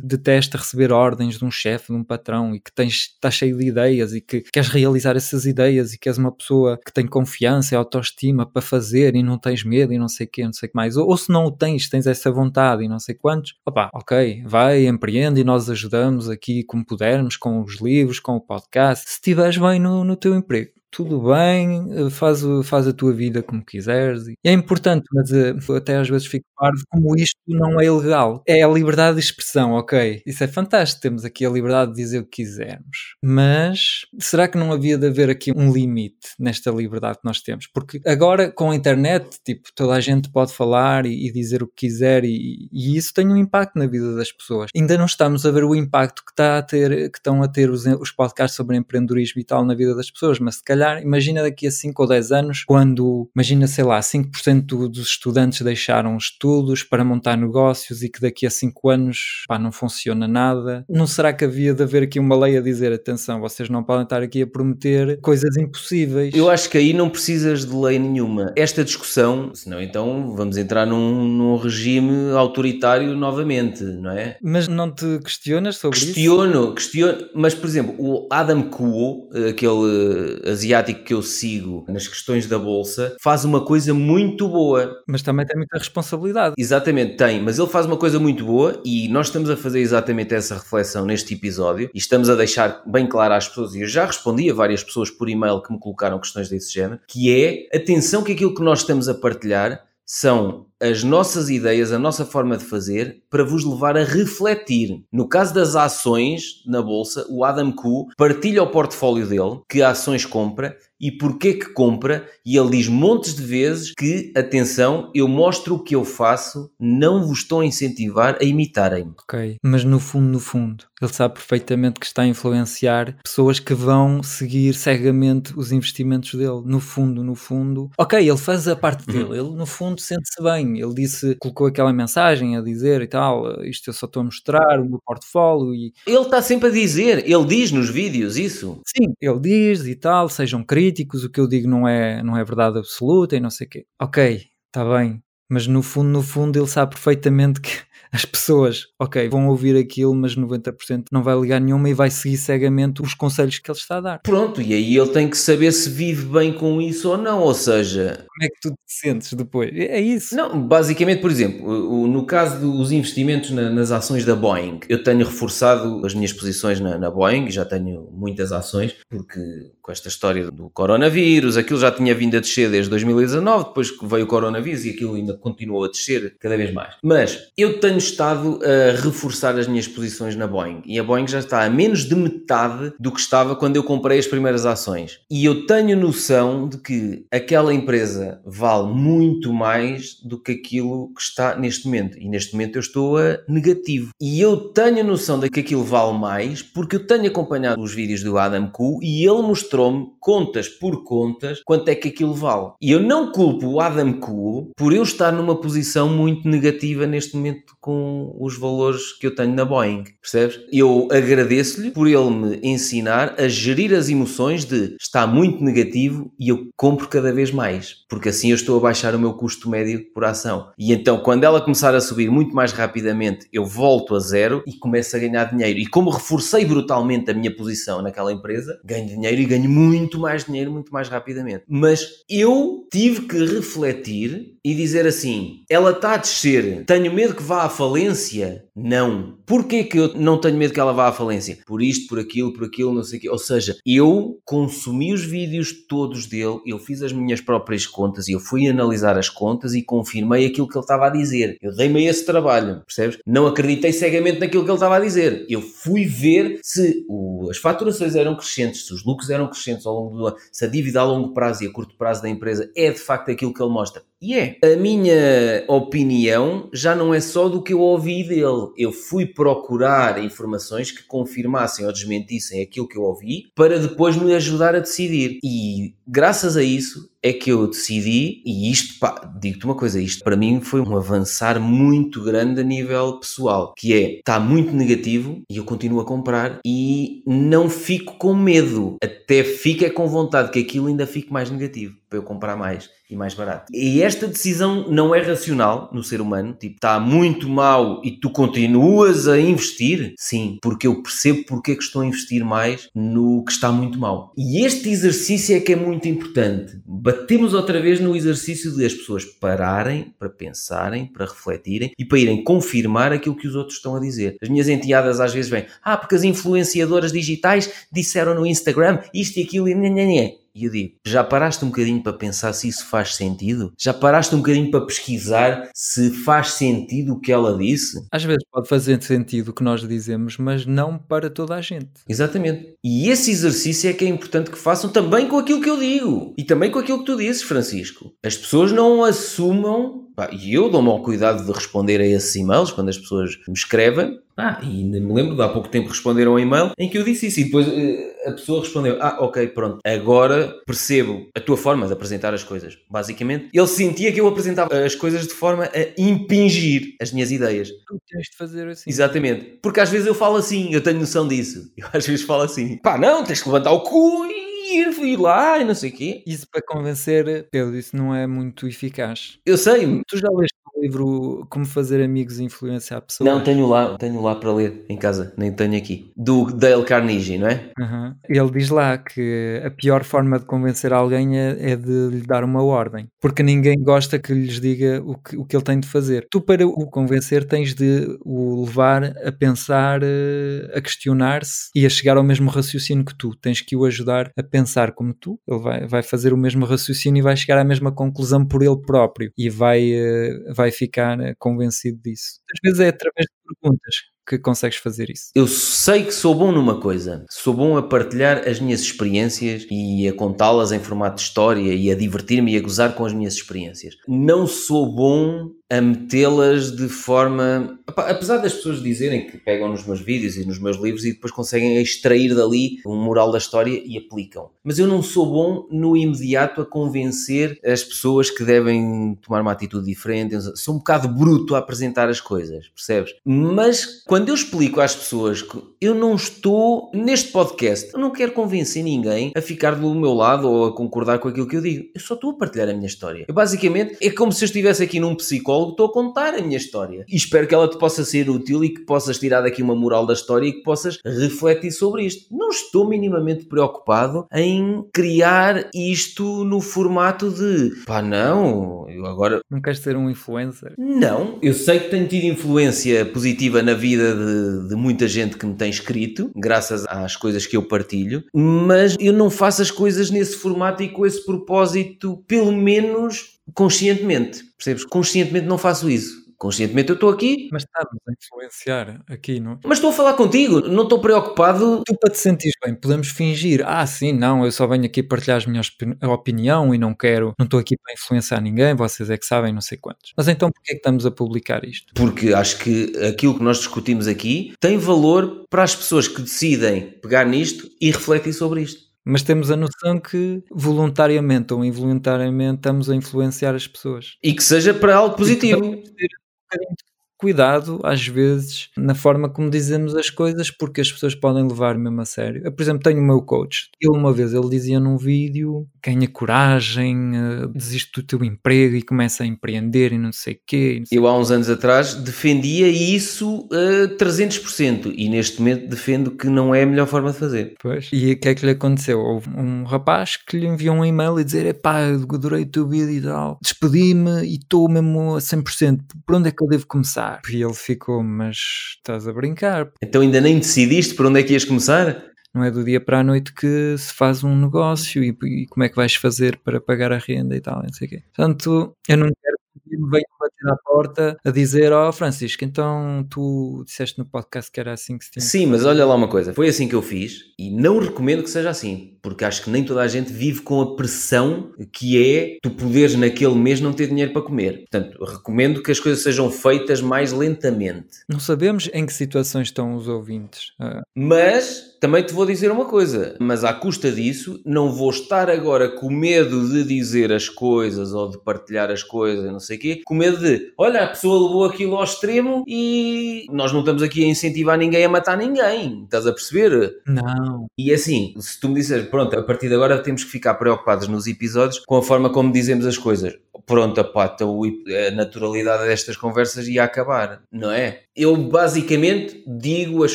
detesta receber ordens de um chefe, de um patrão e que tens, estás cheio de ideias e que queres realizar essas ideias e que és uma pessoa que tem confiança e autoestima para fazer e não tens medo e não sei o que, não sei o que mais, ou, ou, se não o tens, tens essa vontade e não sei quantos, opá, ok, vai, empreende e nós ajudamos aqui como pudermos, com os livros, com o podcast, se estiveres bem no, no teu emprego tudo bem, eh, faz, faz a tua vida como quiseres. É importante, mas uh, até às vezes fico parvo como isto não é ilegal. É a liberdade de expressão, ok? Isso é fantástico, temos aqui a liberdade de dizer o que quisermos. Mas será que não havia de haver aqui um limite nesta liberdade que nós temos? Porque agora com a internet, tipo, toda a gente pode falar e, e dizer o que quiser e, e, isso tem um impacto na vida das pessoas. Ainda não estamos a ver o impacto que, está a ter, que estão a ter os, os podcasts sobre empreendedorismo e tal na vida das pessoas, mas se calhar calhar, imagina daqui a 5 ou 10 anos, quando, imagina, sei lá, 5% dos estudantes deixaram estudos para montar negócios e que daqui a 5 anos, pá, não funciona nada. Não será que havia de haver aqui uma lei a dizer, atenção, vocês não podem estar aqui a prometer coisas impossíveis? Eu acho que aí não precisas de lei nenhuma. Esta discussão, senão então vamos entrar num, num regime autoritário novamente, não é? Mas não te questionas sobre questiono, isso? Questiono, questiono. Mas, por exemplo, o Adam Kuo, aquele asiático asiático que eu sigo nas questões da bolsa faz uma coisa muito boa. Mas também tem muita responsabilidade. Exatamente, tem, mas ele faz uma coisa muito boa e nós estamos a fazer exatamente essa reflexão neste episódio e estamos a deixar bem claro às pessoas, e eu já respondi a várias pessoas por e-mail que me colocaram questões desse género, que é atenção que aquilo que nós estamos a partilhar são as nossas ideias, a nossa forma de fazer, para vos levar a refletir. No caso das ações na bolsa, o Adam Ku partilha o portfólio dele, que ações compra e porquê que compra, e ele diz montes de vezes que, atenção, eu mostro o que eu faço, não vos estou a incentivar a imitarem. Ok, mas no fundo, no fundo, ele sabe perfeitamente que está a influenciar pessoas que vão seguir cegamente os investimentos dele. No fundo, no fundo, ok, ele faz a parte dele, uhum. ele no fundo sente-se bem. Ele disse, colocou aquela mensagem a dizer e tal, isto eu só estou a mostrar o meu portfólio e. Ele está sempre a dizer, ele diz nos vídeos isso. Sim, ele diz e tal, sejam críticos, o que eu digo não é, não é verdade absoluta e não sei o quê. Ok, está bem, mas no fundo, no fundo, ele sabe perfeitamente que as pessoas, ok, vão ouvir aquilo, mas 90% não vai ligar nenhuma e vai seguir cegamente os conselhos que ele está a dar. Pronto, e aí ele tem que saber se vive bem com isso ou não, ou seja... Como é que tu te sentes depois? É isso. Não, basicamente, por exemplo, no caso dos investimentos nas ações da Boeing, eu tenho reforçado as minhas posições na, na Boeing, já tenho muitas ações, porque com esta história do coronavírus, aquilo já tinha vindo a descer desde 2019, depois que veio o coronavírus e aquilo ainda continuou a descer cada vez mais. Mas eu tenho estado a reforçar as minhas posições na Boeing e a Boeing já está a menos de metade do que estava quando eu comprei as primeiras ações. E eu tenho noção de que aquela empresa vale muito mais do que aquilo que está neste momento. E neste momento eu estou a negativo. E eu tenho noção de que aquilo vale mais porque eu tenho acompanhado os vídeos do Adam Koo e ele mostrou-me contas por contas quanto é que aquilo vale. E eu não culpo o Adam Koo por eu estar numa posição muito negativa neste momento com os valores que eu tenho na Boeing, percebes? Eu agradeço-lhe por ele me ensinar a gerir as emoções de está muito negativo e eu compro cada vez mais, porque assim eu estou a baixar o meu custo médio por ação. E então quando ela começar a subir muito mais rapidamente, eu volto a zero e começo a ganhar dinheiro. E como reforcei brutalmente a minha posição naquela empresa, ganho dinheiro e ganho muito mais dinheiro muito mais rapidamente. Mas eu tive que refletir e dizer assim: ela está a descer, tenho medo que vá à falência? Não. Porquê que eu não tenho medo que ela vá à falência? Por isto, por aquilo, por aquilo, não sei o quê. Ou seja, eu consumi os vídeos todos dele, eu fiz as minhas próprias contas e eu fui analisar as contas e confirmei aquilo que ele estava a dizer. Eu dei-me esse trabalho, percebes? Não acreditei cegamente naquilo que ele estava a dizer. Eu fui ver se o, as faturações eram crescentes, se os lucros eram crescentes ao longo do ano, se a dívida a longo prazo e a curto prazo da empresa é de facto aquilo que ele mostra. E é. A minha opinião já não é só do que eu ouvi dele. Eu fui procurar informações que confirmassem ou desmentissem aquilo que eu ouvi para depois me ajudar a decidir. E graças a isso é que eu decidi, e isto, digo-te uma coisa, isto para mim foi um avançar muito grande a nível pessoal, que é, está muito negativo e eu continuo a comprar e não fico com medo, até fico é com vontade que aquilo ainda fique mais negativo, para eu comprar mais e mais barato. E esta decisão não é racional no ser humano, tipo, está muito mal e tu continuas a investir? Sim, porque eu percebo porque é que estou a investir mais no que está muito mal. E este exercício é que é muito importante batemos outra vez no exercício de as pessoas pararem para pensarem, para refletirem e para irem confirmar aquilo que os outros estão a dizer. As minhas enteadas às vezes vêm, ah, porque as influenciadoras digitais disseram no Instagram isto e aquilo e nhanhanhã. E eu digo, já paraste um bocadinho para pensar se isso faz sentido? Já paraste um bocadinho para pesquisar se faz sentido o que ela disse? Às vezes pode fazer sentido o que nós dizemos, mas não para toda a gente. Exatamente. E esse exercício é que é importante que façam também com aquilo que eu digo. E também com aquilo que tu dizes, Francisco. As pessoas não assumam e eu dou-me ao cuidado de responder a esses e-mails quando as pessoas me escrevem. Ah, e ainda me lembro de há pouco tempo responder a um e-mail em que eu disse isso e depois uh, a pessoa respondeu: Ah, ok, pronto, agora percebo a tua forma de apresentar as coisas. Basicamente, ele sentia que eu apresentava as coisas de forma a impingir as minhas ideias. Tu tens de fazer assim. Exatamente, porque às vezes eu falo assim, eu tenho noção disso. Eu às vezes falo assim: Pá, não, tens que levantar o cu e ir, fui lá e não sei o quê. Isso para convencer, Pedro, isso não é muito eficaz. Eu sei. Tu já leste livro Como Fazer Amigos e Influenciar Pessoas? Não, tenho lá, tenho lá para ler em casa, nem tenho aqui. Do Dale Carnegie, não é? Uhum. Ele diz lá que a pior forma de convencer alguém é, é, de lhe dar uma ordem, porque ninguém gosta que lhes diga o que, o que ele tem de fazer. Tu, para o convencer, tens de o levar a pensar, eh, a questionar-se e a chegar ao mesmo raciocínio que tu. Tens que o ajudar a pensar como tu, ele vai, vai fazer o mesmo raciocínio e vai chegar à mesma conclusão por ele próprio e vai, uh, vai ficar eh, convencido disso. Às vezes é através de perguntas que consegues fazer isso? Eu sei que sou bom numa coisa. Sou bom a partilhar as minhas experiências e a contá-las em formato de história e a divertir-me e a gozar com as minhas experiências. Não sou bom a metê-las de forma. Apesar das pessoas dizerem que pegam nos meus vídeos e nos meus livros e depois conseguem extrair dali um moral da história e aplicam. Mas eu não sou bom no imediato a convencer as pessoas que devem tomar uma atitude diferente. Sou um bocado bruto a apresentar as coisas, percebes? Mas quando eu explico às pessoas que eu não estou neste podcast, eu não quero convencer ninguém a ficar do meu lado ou a concordar com aquilo que eu digo. Eu só estou a partilhar a minha história. Eu basicamente é como se eu estivesse aqui num psicólogo psicólogo, estou a contar a minha história. E espero que ela te possa ser útil e que possas tirar daqui uma moral da história e que possas refletir sobre isto. Não estou minimamente preocupado em criar isto no formato de pá, não, eu agora. Não queres ser um influencer? Não, eu sei que tenho tido influência positiva na vida de, de muita gente que me tem escrito, graças às coisas que eu partilho, mas eu não faço as coisas nesse formato e com esse propósito, pelo menos conscientemente. Percebes? Conscientemente não faço isso. Conscientemente eu estou aqui. Mas estás a influenciar aqui, não? Mas estou a falar contigo, não estou preocupado. Tu, para te sentir bem, podemos fingir. Ah, sim, não, eu só venho aqui partilhar as minhas opinião e não quero, não estou aqui para influenciar ninguém, vocês é que sabem, não sei quantos. Mas então porquê é que estamos a publicar isto? Porque acho que aquilo que nós discutimos aqui tem valor para as pessoas que decidem pegar nisto e refletir sobre isto. Mas temos a noção que voluntariamente ou involuntariamente estamos a influenciar as pessoas. E que seja para algo positivo bocadinho de cuidado, às vezes, na forma como dizemos as coisas, porque as pessoas podem levar mesmo a sério. Eu, por exemplo, tenho o meu coach. Ele, uma vez, ele dizia num vídeo: ganha coragem, uh, desiste do teu emprego e começa a empreender e não sei o quê. Sei eu, há uns anos atrás, defendia isso a uh, 300% e neste momento defendo que não é a melhor forma de fazer. Pois. E o que é que lhe aconteceu? Houve um rapaz que lhe enviou um e-mail e dizer: epá, adorei o teu vídeo e tal, despedi-me e estou mesmo a 100%. Por onde é que eu devo começar? E ele ficou, mas estás a brincar. Então ainda nem decidiste por onde é que ias começar? Não é do dia para a noite que se faz um negócio e, e como é que vais fazer para pagar a renda e tal, não sei o quê. Portanto, eu não quero venham bater à porta a dizer: Ó oh, Francisco, então tu disseste no podcast que era assim que se tinha. Sim, mas olha lá uma coisa: foi assim que eu fiz e não recomendo que seja assim, porque acho que nem toda a gente vive com a pressão que é tu poderes naquele mês não ter dinheiro para comer. Portanto, recomendo que as coisas sejam feitas mais lentamente. Não sabemos em que situações estão os ouvintes. Ah. Mas também te vou dizer uma coisa, mas à custa disso, não vou estar agora com medo de dizer as coisas ou de partilhar as coisas, não sei o quê, com medo de, olha, a pessoa levou aquilo ao extremo e nós não estamos aqui a incentivar ninguém a matar ninguém, estás a perceber? Não. E assim, se tu me disseres, pronto, a partir de agora temos que ficar preocupados nos episódios com a forma como dizemos as coisas. Pronto, pá, então a naturalidade destas conversas ia acabar, não é? Eu basicamente digo as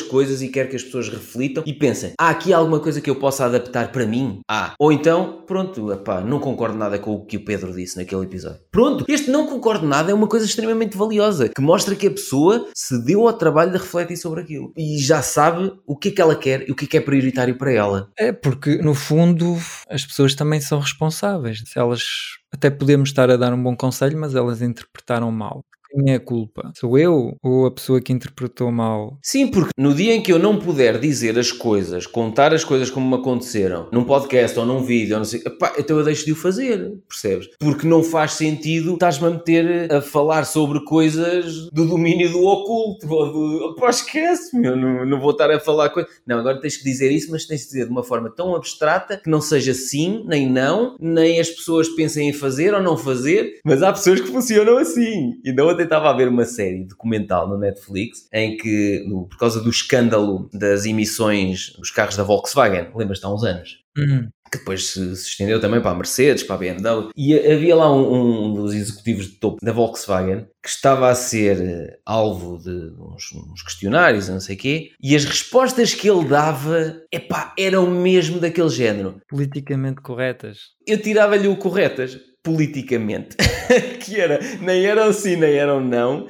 coisas e quero que as pessoas reflitam e pensem: há aqui alguma coisa que eu possa adaptar para mim? Ah, ou então, pronto, epá, não concordo nada com o que o Pedro disse naquele episódio. Pronto, este não concordo nada é uma coisa extremamente valiosa que mostra que a pessoa se deu ao trabalho de refletir sobre aquilo e já sabe o que é que ela quer e o que é que é prioritário para ela. É porque, no fundo, as pessoas também são responsáveis. Elas até podemos estar a dar um bom conselho, mas elas interpretaram mal quem é a culpa? Sou eu ou a pessoa que interpretou mal? Sim, porque no dia em que eu não puder dizer as coisas, contar as coisas como me aconteceram, num podcast ou num vídeo, ou não sei, epá, então eu deixo de o fazer, percebes? Porque não faz sentido estás-me a meter a falar sobre coisas do domínio do oculto, ou do. Pá, esquece, meu, não, não vou estar a falar coisas. Não, agora tens que dizer isso, mas tens de dizer de uma forma tão abstrata que não seja sim, nem não, nem as pessoas pensem em fazer ou não fazer, mas há pessoas que funcionam assim e não ontem estava a ver uma série documental no Netflix em que, por causa do escândalo das emissões dos carros da Volkswagen, lembras-te há uns anos? Uhum. Que depois se, se, estendeu também para a Mercedes, para a BMW. E havia lá um, um, dos executivos de topo da Volkswagen que estava a ser eh, alvo de uns, uns questionários, não sei o quê, e as respostas que ele dava, epá, eram mesmo daquele género. Politicamente corretas. Eu tirava-lhe o corretas politicamente. que era, nem eram sim, nem eram não.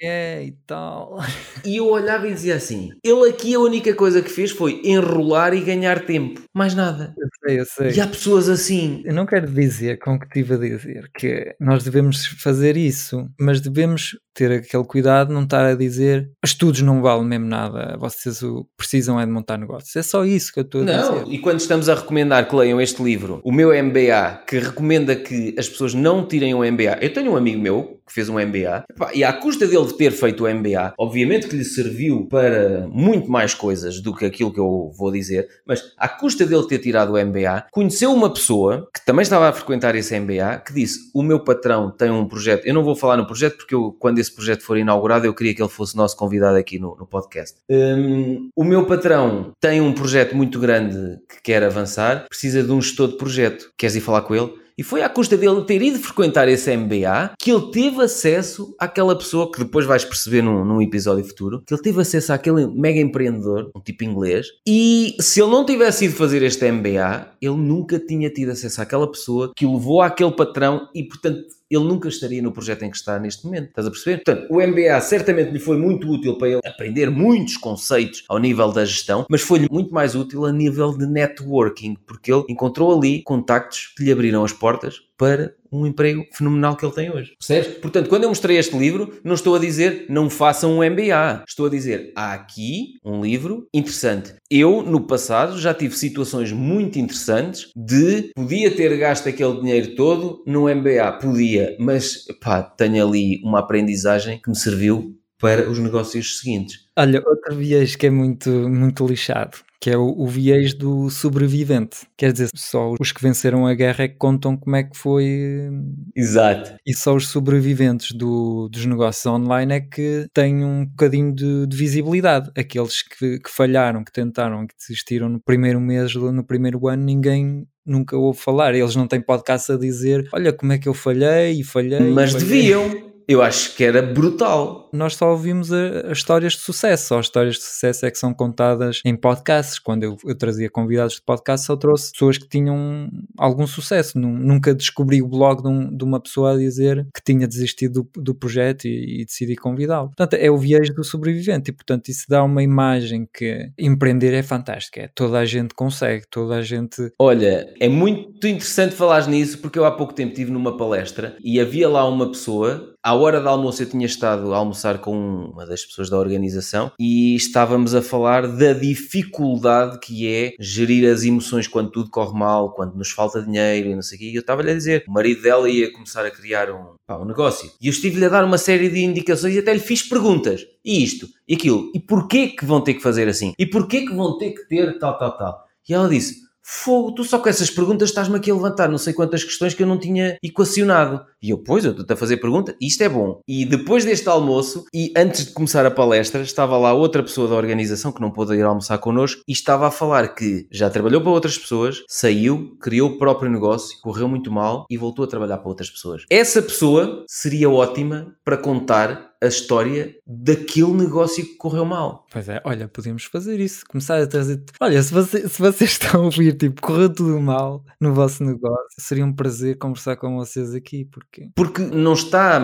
É, é e tal. E eu olhava e dizia assim: ele aqui a única coisa que fez foi enrolar e ganhar tempo. Mais nada. Sei, eu sei. E há pessoas assim. Eu não quero dizer, com o que estive a dizer, que nós devemos fazer isso, mas devemos ter aquele cuidado, não estar a dizer estudos não valem mesmo nada, vocês o precisam é de montar negócios. É só isso que eu estou a não, dizer. E quando estamos a recomendar que leiam este livro, o meu MBA, que recomenda que as pessoas não tirem um MBA, eu tenho um amigo meu que fez um MBA, e à custa dele ter feito o MBA, obviamente que lhe serviu para muito mais coisas do que aquilo que eu vou dizer, mas à custa dele ter tirado o MBA, conheceu uma pessoa que também estava a frequentar esse MBA, que disse: O meu patrão tem um projeto, eu não vou falar no projeto porque eu, quando esse projeto for inaugurado, eu queria que ele fosse nosso convidado aqui no, no podcast. Um, o meu patrão tem um projeto muito grande que quer avançar, precisa de um gestor de projeto. Queres ir falar com ele? E foi à custa dele ter ido frequentar esse MBA que ele teve acesso àquela pessoa que depois vais perceber num, num episódio futuro, que ele teve acesso àquele mega empreendedor, um tipo inglês, e se ele não tivesse ido fazer este MBA, ele nunca tinha tido acesso àquela pessoa que o levou àquele patrão e, portanto, ele nunca estaria no projeto em que está neste momento. Estás a perceber? Portanto, o MBA certamente lhe foi muito útil para ele aprender muitos conceitos ao nível da gestão, mas foi-lhe muito mais útil a nível de networking, porque ele encontrou ali contactos que lhe abriram as portas para um emprego fenomenal que ele tem hoje. Percebes? Portanto, quando eu mostrei este livro, não estou a dizer não façam um MBA. Estou a dizer há aqui um livro interessante. Eu, no passado, já tive situações muito interessantes de podia ter gasto aquele dinheiro todo no MBA. Podia, mas pá, tenho ali uma aprendizagem que me serviu para os negócios seguintes. Olha, outro viés que é muito, muito lixado que é o, o, viés do sobrevivente. Quer dizer, só os que venceram a guerra é que contam como é que foi. Exato. E só os sobreviventes do, dos negócios online é que têm um bocadinho de, de visibilidade. Aqueles que, que, falharam, que tentaram, que desistiram no primeiro mês, no primeiro ano, ninguém. Nunca ouve falar, eles não têm podcast a dizer olha como é que eu falhei e falhei. Mas falhei. deviam, eu acho que era brutal. Nós só ouvimos as histórias de sucesso, só as histórias de sucesso é que são contadas em podcasts. Quando eu, eu trazia convidados de podcast, só trouxe pessoas que tinham algum sucesso. Nunca descobri o blog de, um, de uma pessoa a dizer que tinha desistido do, do projeto e, e decidi convidá-lo. Portanto, é o viés do sobrevivente e, portanto, isso dá uma imagem que empreender é fantástico. É, toda a gente consegue, toda a gente. Olha, é muito interessante falar nisso porque eu há pouco tempo estive numa palestra e havia lá uma pessoa à hora do almoço eu tinha estado a almoçar com uma das pessoas da organização e estávamos a falar da dificuldade que é gerir as emoções quando tudo corre mal, quando nos falta dinheiro e não sei o quê. E eu estava-lhe a dizer, o marido dela ia começar a criar um, pá, um negócio. E eu estive-lhe a dar uma série de indicações e até lhe fiz perguntas. E isto, e aquilo. E porquê que vão ter que fazer assim? E porquê que vão ter que ter tal, tal, tal? E ela disse, Fogo, tu só com essas perguntas estás-me aqui a levantar não sei quantas questões que eu não tinha equacionado. E eu, pois, eu estou-te a fazer pergunta, isto é bom. E depois deste almoço, e antes de começar a palestra, estava lá outra pessoa da organização que não pôde ir almoçar connosco e estava a falar que já trabalhou para outras pessoas, saiu, criou o próprio negócio, correu muito mal e voltou a trabalhar para outras pessoas. Essa pessoa seria ótima para contar a história daquele negócio que correu mal. Pois é, olha, podemos fazer isso, começar a trazer. Olha, se, você, se vocês estão a ouvir, tipo, correu tudo mal no vosso negócio, seria um prazer conversar com vocês aqui, porque. Porque não está,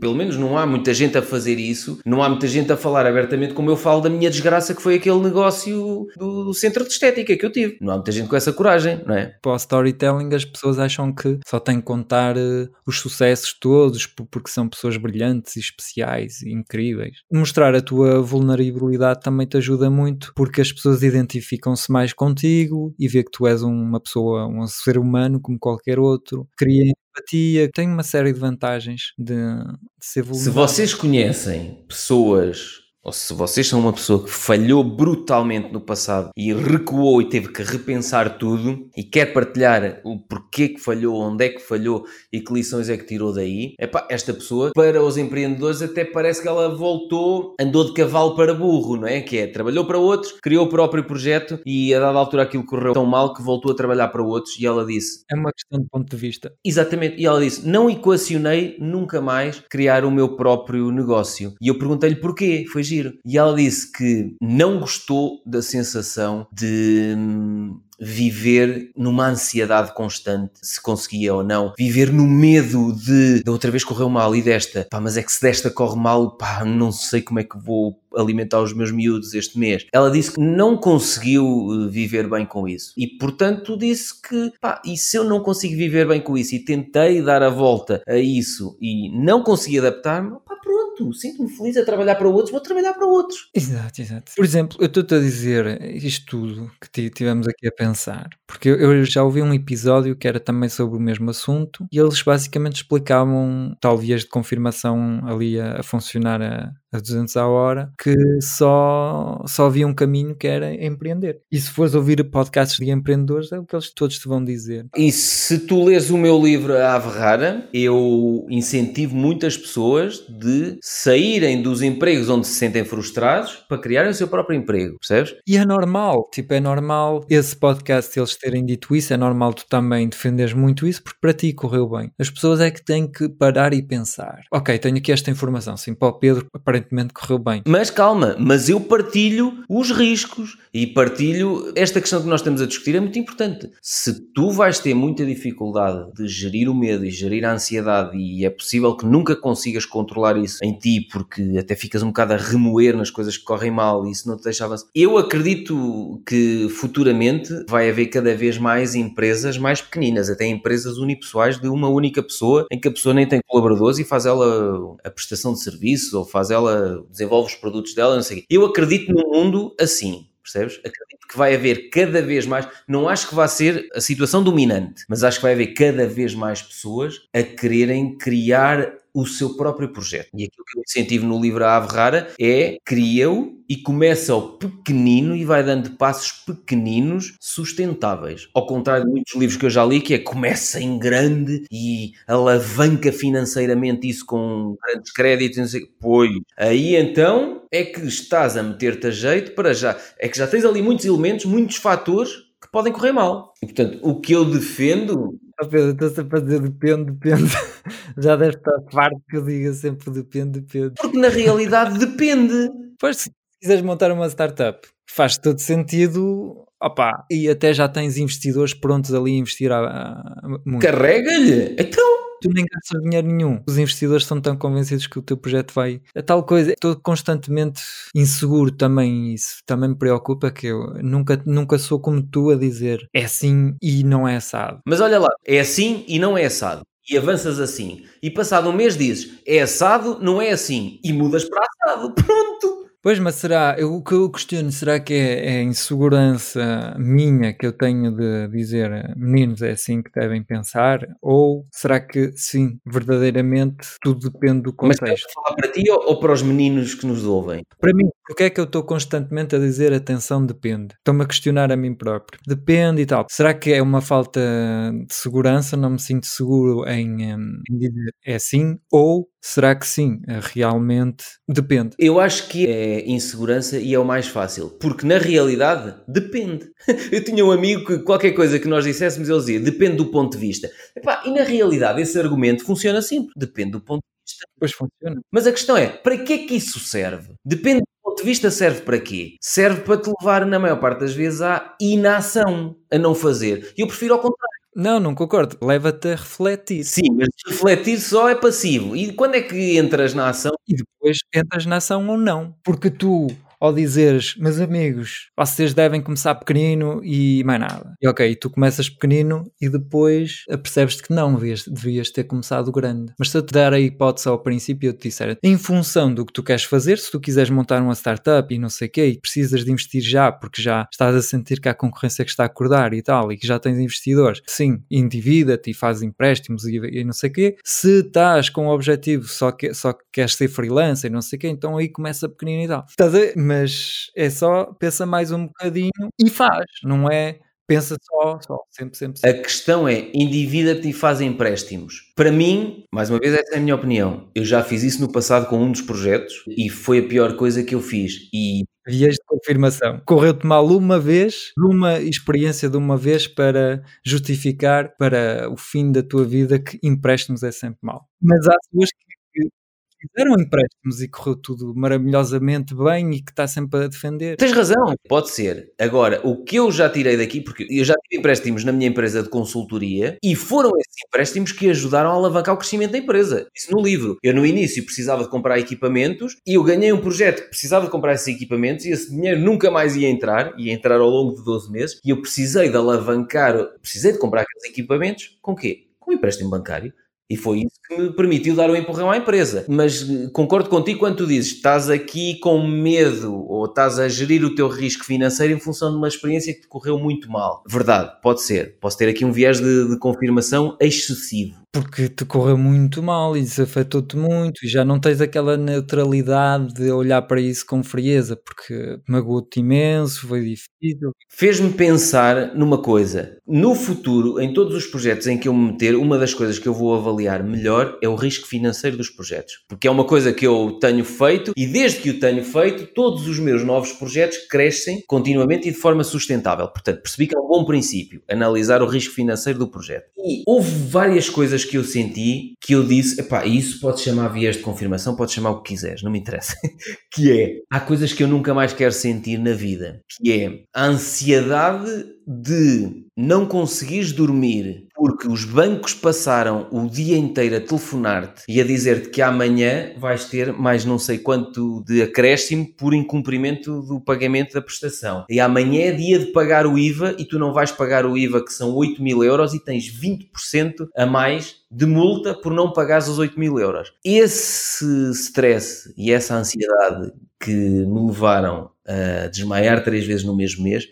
pelo menos não há muita gente a fazer isso, não há muita gente a falar abertamente como eu falo da minha desgraça que foi aquele negócio do, do centro de estética que eu tive. Não há muita gente com essa coragem, não é? Para o storytelling, as pessoas acham que só têm que contar uh, os sucessos todos porque são pessoas brilhantes e especiais incríveis. Mostrar a tua vulnerabilidade também te ajuda muito porque as pessoas identificam-se mais contigo e vê que tu és uma pessoa, um ser humano como qualquer outro. Cria empatia, tem uma série de vantagens de, de ser vulnerável. Se vocês conhecem pessoas ou se vocês são uma pessoa que falhou brutalmente no passado e recuou e teve que repensar tudo e quer partilhar o porquê que falhou, onde é que falhou e que lições é que tirou daí, epá, esta pessoa, para os empreendedores, até parece que ela voltou, andou de cavalo para burro, não é? Que é, trabalhou para outros, criou o próprio projeto e a dada altura aquilo correu tão mal que voltou a trabalhar para outros e ela disse... É uma questão de ponto de vista. Exatamente. E ela disse, não equacionei nunca mais criar o meu próprio negócio. E eu perguntei-lhe porquê. Foi giro. E ela disse que não gostou da sensação de hum, viver numa ansiedade constante, se conseguia ou não, viver no medo de da outra vez correu mal e desta, pá, mas é que se desta corre mal, pá, não sei como é que vou alimentar os meus miúdos este mês. Ela disse que não conseguiu eh, viver bem com isso e, portanto, disse que, pá, e se eu não consigo viver bem com isso e tentei dar a volta a isso e não consegui adaptar-me, pá, pronto, sinto-me feliz a trabalhar para outros, vou trabalhar para outros. Exato, exato. Por exemplo, eu estou-te a dizer isto tudo que tivemos aqui a pensar, porque eu já ouvi um episódio que era também sobre o mesmo assunto e eles basicamente explicavam tal de confirmação ali a, a funcionar a, a 200 à hora, que só, só havia um caminho que era empreender. E se fores ouvir podcasts de empreendedores, é o que eles todos te vão dizer. E se tu lês o meu livro A Ave Rara, eu incentivo muitas pessoas de saírem dos empregos onde se sentem frustrados para criarem o seu próprio emprego, percebes? E é normal, tipo, é normal esse podcast eles terem dito isso, é normal tu também defenderes muito isso, porque para ti correu bem. As pessoas é que têm que parar e pensar. Ok, tenho aqui esta informação, sim, para o Pedro aparentemente correu bem. Mas calma, mas eu partilho os riscos e partilho esta questão que nós estamos a discutir é muito importante. Se tu vais ter muita dificuldade de gerir o medo e gerir a ansiedade e é possível que nunca consigas controlar isso em ti porque até ficas um bocado a remoer nas coisas que correm mal e isso não te deixa avançar. Eu acredito que futuramente vai haver cada vez mais empresas mais pequeninas, até empresas unipessoais de uma única pessoa, em que a pessoa nem tem colaboradores e faz ela a prestação de serviços ou faz ela, desenvolve os produtos dela, não sei. Eu acredito num mundo assim. Percebes? Acredito que vai haver cada vez mais, não acho que vai ser a situação dominante, mas acho que vai haver cada vez mais pessoas a quererem criar o seu próprio projeto. E aquilo que eu incentivo no livro A Ave Rara é cria-o e começa ao pequenino e vai dando passos pequeninos sustentáveis. Ao contrário de muitos livros que eu já li, que é começa em grande e alavanca financeiramente isso com grandes créditos. Pois, aí então é que estás a meter-te a jeito para já. É que já tens ali muitos elementos, muitos fatores que podem correr mal. E portanto, o que eu defendo Oh Pedro, estou sempre a dizer depende, depende. Já deve estar farto que eu diga sempre depende, depende. Porque na realidade depende. Pois, se quiseres montar uma startup, faz todo sentido. Opa, e até já tens investidores prontos ali a investir a, a, muito. Carrega-lhe! Então, tu nem gastas dinheiro nenhum. Os investidores estão tão convencidos que o teu projeto vai. A tal coisa, estou constantemente inseguro também. Isso também me preocupa. Que eu nunca, nunca sou como tu a dizer é assim e não é assado. Mas olha lá, é assim e não é assado. E avanças assim. E passado um mês dizes é assado, não é assim. E mudas para assado. Pronto! Pois, mas será, eu, o que eu questiono, será que é, é insegurança minha que eu tenho de dizer meninos é assim que devem pensar? Ou será que sim, verdadeiramente tudo depende do Mas contexto? estás a falar para ti ou, ou para os meninos que nos ouvem? Para mim, porque é que eu estou constantemente a dizer atenção depende? Estou-me a questionar a mim próprio. Depende e tal. Será que é uma falta de segurança? Não me sinto seguro em, em dizer é assim? Ou será que sim? Eh, Realmente depende. Eu acho que é insegurança e é o mais fácil, porque na realidade depende. Eu tinha um amigo que qualquer coisa que nós disséssemos ele dizia depende do ponto de vista. Epá, e na realidade esse argumento funciona sempre, depende do ponto de vista. Depois funciona. Mas a questão é, para que é que isso serve? Depende do ponto de vista, serve para quê? Serve para te levar, na maior parte das vezes, à inação, a não fazer. E eu prefiro ao contrário. Não, não concordo. Leva-te a refletir. Sim, mas refletir só é passivo. E quando é que entras na ação? E depois entras na ação ou não. Porque tu, ao dizeres, meus amigos, vocês devem começar pequenino e mais nada. E ok, tu começas pequenino e depois apercebes-te que não, devias, devias ter começado grande. Mas se eu te der a hipótese ao princípio, eu te disser, em função do que tu queres fazer, se tu quiseres montar uma startup e não sei o quê, e precisas de investir já, porque já estás a sentir que há concorrência que está a acordar e tal, e que já tens investidores, sim, endivida-te e fazes empréstimos e, e não sei o quê. Se estás com o objetivo só que só que queres ser freelancer e não sei o quê, então aí começa pequenino e tal. Estás a? Mas é só, pensa mais um bocadinho e faz, não é? Pensa só, só, sempre, sempre, sempre. A questão é, endivida-te e faz empréstimos. Para mim, mais uma vez, essa é a minha opinião. Eu já fiz isso no passado com um dos projetos e foi a pior coisa que eu fiz. E Vias de confirmação. Correu-te mal uma vez, uma experiência de uma vez para justificar para o fim da tua vida que empréstimos é sempre mal. Mas há pessoas que fizeram empréstimos e correu tudo maravilhosamente bem e que está sempre a defender. Tens razão, pode ser. Agora, o que eu já tirei daqui, porque eu já tive empréstimos na minha empresa de consultoria e foram esses empréstimos que ajudaram a alavancar o crescimento da empresa. Isso no livro. Eu no início precisava de comprar equipamentos e eu ganhei um projeto que precisava de comprar esses equipamentos e esse dinheiro nunca mais ia entrar, ia entrar ao longo de 12 meses e eu precisei de alavancar, precisei de comprar aqueles equipamentos com quê? Com um empréstimo bancário. E foi isso que me permitiu dar o empurrão à empresa. Mas eh, concordo contigo quando tu dizes estás aqui com medo ou estás a gerir o teu risco financeiro em função de uma experiência que te correu muito mal. Verdade, pode ser. Posso ter aqui um viés de, de confirmação excessivo. Porque te correu muito mal e isso afetou-te muito e já não tens aquela neutralidade de olhar para isso com frieza, porque magoou-te imenso, foi difícil. Fez-me pensar numa coisa. No futuro, em todos os projetos em que eu me meter, uma das coisas que eu vou avaliar melhor é o risco financeiro dos projetos. Porque é uma coisa que eu tenho feito e desde que o tenho feito, todos os meus novos projetos crescem continuamente e de forma sustentável. Portanto, percebi que é um bom princípio analisar o risco financeiro do projeto. E houve várias coisas que eu senti que eu disse, epá, isso pode chamar viés de confirmação, pode chamar o que quiseres, não me interessa. que é, há coisas que eu nunca mais quero sentir na vida, que é a ansiedade de não conseguires dormir porque os bancos passaram o dia inteiro a telefonar-te e a dizer-te que amanhã vais ter mais não sei quanto de acréscimo por incumprimento do pagamento da prestação. E amanhã é dia de pagar o IVA e tu não vais pagar o IVA que são 8 mil euros e tens 20% a mais de multa por não pagares os 8 mil euros. Esse stress e essa ansiedade que me levaram a desmaiar três vezes no mesmo mês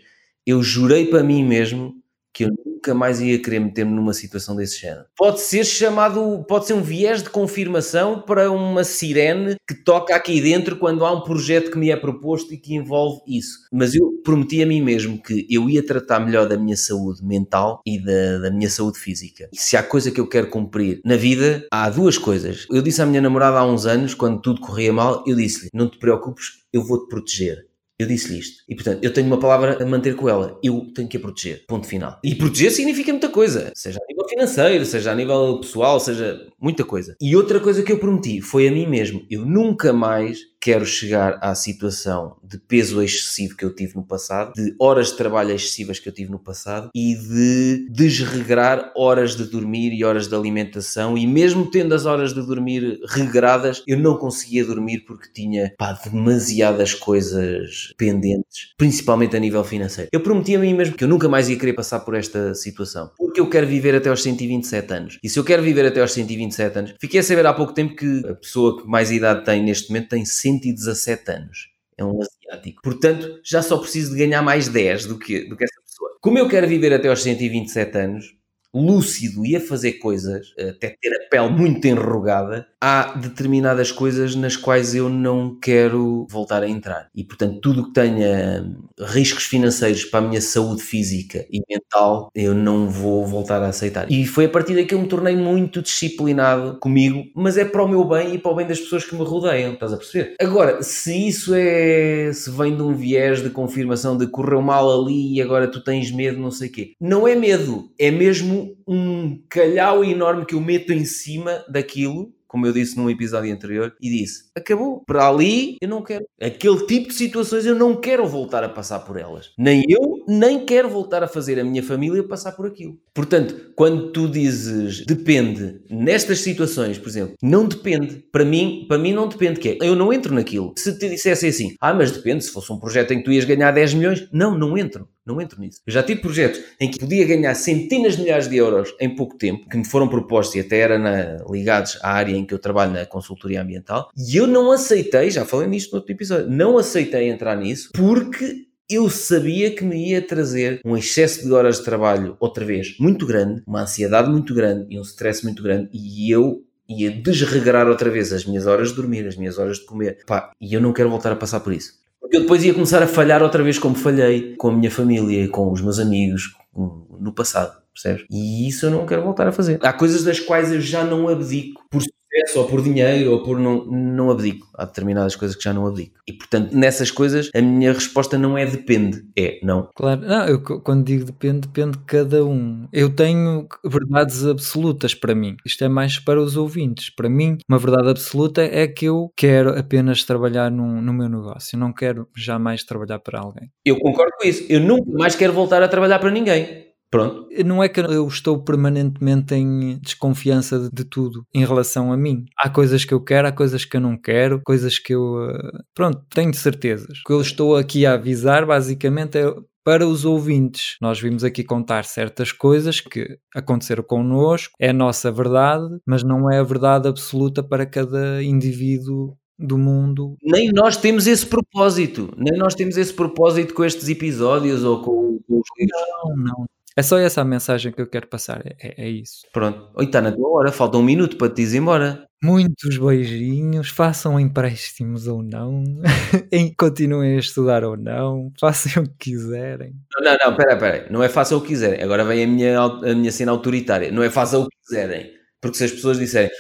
eu jurei para mim mesmo que eu nunca mais ia querer meter-me numa situação desse género. Pode ser chamado, pode ser um viés de confirmação para uma sirene que toca aqui dentro quando há um projeto que me é proposto e que envolve isso. Mas eu prometi a mim mesmo que eu ia tratar melhor da minha saúde mental e da, da minha saúde física. E se há coisa que eu quero cumprir na vida, há duas coisas. Eu disse à minha namorada há uns anos, quando tudo corria mal, eu disse-lhe: Não te preocupes, eu vou-te proteger. Eu disse-lhe isto. E portanto, eu tenho uma palavra a manter com ela. Eu tenho que a proteger. Ponto final. E proteger significa muita coisa. Seja a nível financeiro, seja a nível pessoal, seja muita coisa. E outra coisa que eu prometi foi a mim mesmo. Eu nunca mais quero chegar à situação de peso excessivo que eu tive no passado, de horas de trabalho excessivas que eu tive no passado e de desregrar horas de dormir e horas de alimentação. E mesmo tendo as horas de dormir regradas, eu não conseguia dormir porque tinha pá, demasiadas coisas pendentes, principalmente a nível financeiro. Eu prometi a mim mesmo que eu nunca mais ia querer passar por esta situação, porque eu quero viver até aos 127 anos. E se eu quero viver até aos 127 anos, fiquei a saber há pouco tempo que a pessoa que mais idade tem neste momento tem 117 anos. É um asiático. Portanto, já só preciso de ganhar mais 10 do que, do que essa pessoa. Como eu quero viver até aos 127 anos, lúcido e a fazer coisas, até ter a pele muito enrugada, há determinadas coisas nas quais eu não quero voltar a entrar. E, portanto, tudo que tenha riscos financeiros para a minha saúde física e mental, eu não vou voltar a aceitar. E foi a partir daí que eu me tornei muito disciplinado comigo, mas é para o meu bem e para o bem das pessoas que me rodeiam, estás a perceber? Agora, se isso é. se vem de um viés de confirmação de correu mal ali e agora tu tens medo, não sei o quê. Não é medo, é mesmo um calhau enorme que eu meto em cima daquilo como eu disse num episódio anterior, e disse: acabou. Para ali eu não quero. Aquele tipo de situações eu não quero voltar a passar por elas. Nem eu, nem quero voltar a fazer a minha família passar por aquilo. Portanto, quando tu dizes depende, nestas situações, por exemplo, não depende. Para mim, para mim não depende. Que é, eu não entro naquilo. Se te dissesse assim, ah, mas depende, se fosse um projeto em que tu ias ganhar 10 milhões, não, não entro. Não entro nisso. Eu já tive projetos em que podia ganhar centenas de milhares de euros em pouco tempo, que me foram propostos e até eram ligados à área em que eu trabalho na consultoria ambiental, e eu não aceitei, já falei nisto no outro episódio, não aceitei entrar nisso porque eu sabia que me ia trazer um excesso de horas de trabalho, outra vez, muito grande, uma ansiedade muito grande e um stress muito grande, e eu ia desregrar outra vez as minhas horas de dormir, as minhas horas de comer. Pá, e eu não quero voltar a passar por isso. Porque eu depois ia começar a falhar outra vez como falhei com a minha família, com os meus amigos, no passado, percebes? E isso eu não quero voltar a fazer. Há coisas das quais eu já não abdico por sucesso ou por dinheiro ou por não, não abdico. Há determinadas coisas que já não abdico. E portanto, nessas coisas, a minha resposta não é depende, é não. Claro, não, eu quando digo depende, depende de cada um. Eu tenho verdades absolutas para mim. Isto é mais para os ouvintes. Para mim, uma verdade absoluta é que eu quero apenas trabalhar no, no meu negócio. Eu não quero jamais trabalhar para alguém. Eu concordo com isso. Eu nunca mais quero voltar a trabalhar para ninguém. Pronto. Não é que eu estou permanentemente em desconfiança de, de, tudo em relação a mim. Há coisas que eu quero, há coisas que eu não quero, coisas que eu. Eh, pronto, tenho certezas. O que eu estou aqui a avisar, basicamente, é para os ouvintes. Nós vimos aqui contar certas coisas que aconteceram connosco, é a nossa verdade, mas não é a verdade absoluta para cada indivíduo do mundo. Nem nós temos esse propósito, nem nós temos esse propósito com estes episódios ou com, com os livros. Não, não É só essa a mensagem que eu quero passar, é, é, isso. Pronto. Oi, está na tua hora, falta um minuto para te ir embora. Muitos beijinhos, façam empréstimos ou não, continuem a estudar ou não, façam o que quiserem. Não, não, espera, espera, não é façam o que quiserem. Agora vem a minha, a minha cena autoritária. Não é façam o que quiserem. Porque se as pessoas disserem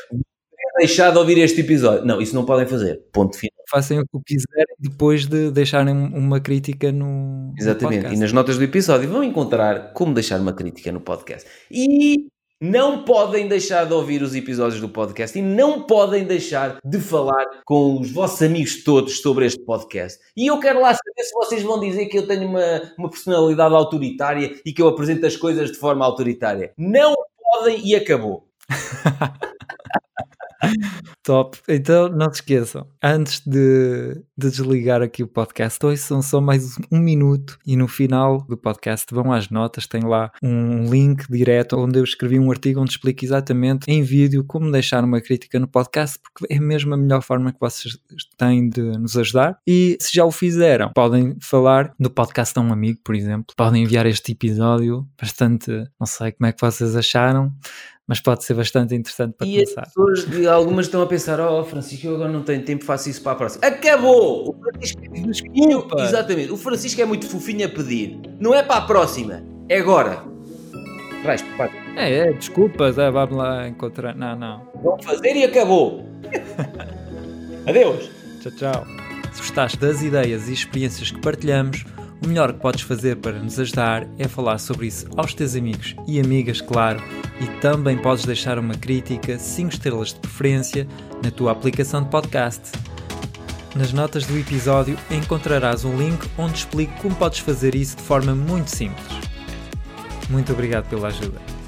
deixar de ouvir este episódio. Não, isso não podem fazer. Ponto final. Façam o que quiserem depois de deixarem uma crítica no. Exatamente. No e nas notas do episódio vão encontrar como deixar uma crítica no podcast. E não podem deixar de ouvir os episódios do podcast e não podem deixar de falar com os vossos amigos todos sobre este podcast. E eu quero lá saber se vocês vão dizer que eu tenho uma, uma personalidade autoritária e que eu apresento as coisas de forma autoritária. Não podem e acabou. Top. Então não se esqueçam, antes de, de desligar aqui o podcast, hoje são só mais um minuto e no final do podcast vão às notas, tem lá um link direto onde eu escrevi um artigo onde explico exatamente em vídeo como deixar uma crítica no podcast, porque é mesmo a melhor forma que vocês têm de nos ajudar. E se já o fizeram, podem falar no podcast a um amigo, por exemplo, podem enviar este episódio bastante, não sei como é que vocês acharam, mas pode ser bastante interessante para e começar. As pessoas, algumas estão a pensar: Oh, Francisco, eu agora não tenho tempo, faço isso para a próxima. Acabou! O Francisco, Desculpa. Exatamente, o Francisco é muito fofinho a pedir. Não é para a próxima, é agora. Resto, É, é, desculpas, é, vamos lá encontrar. Não, não. Vamos fazer e acabou. Adeus. Tchau, tchau. Se gostaste das ideias e experiências que partilhamos, o melhor que podes fazer para nos ajudar é falar sobre isso aos teus amigos e amigas, claro, e também podes deixar uma crítica, 5 estrelas de preferência, na tua aplicação de podcast. Nas notas do episódio encontrarás um link onde explico como podes fazer isso de forma muito simples. Muito obrigado pela ajuda.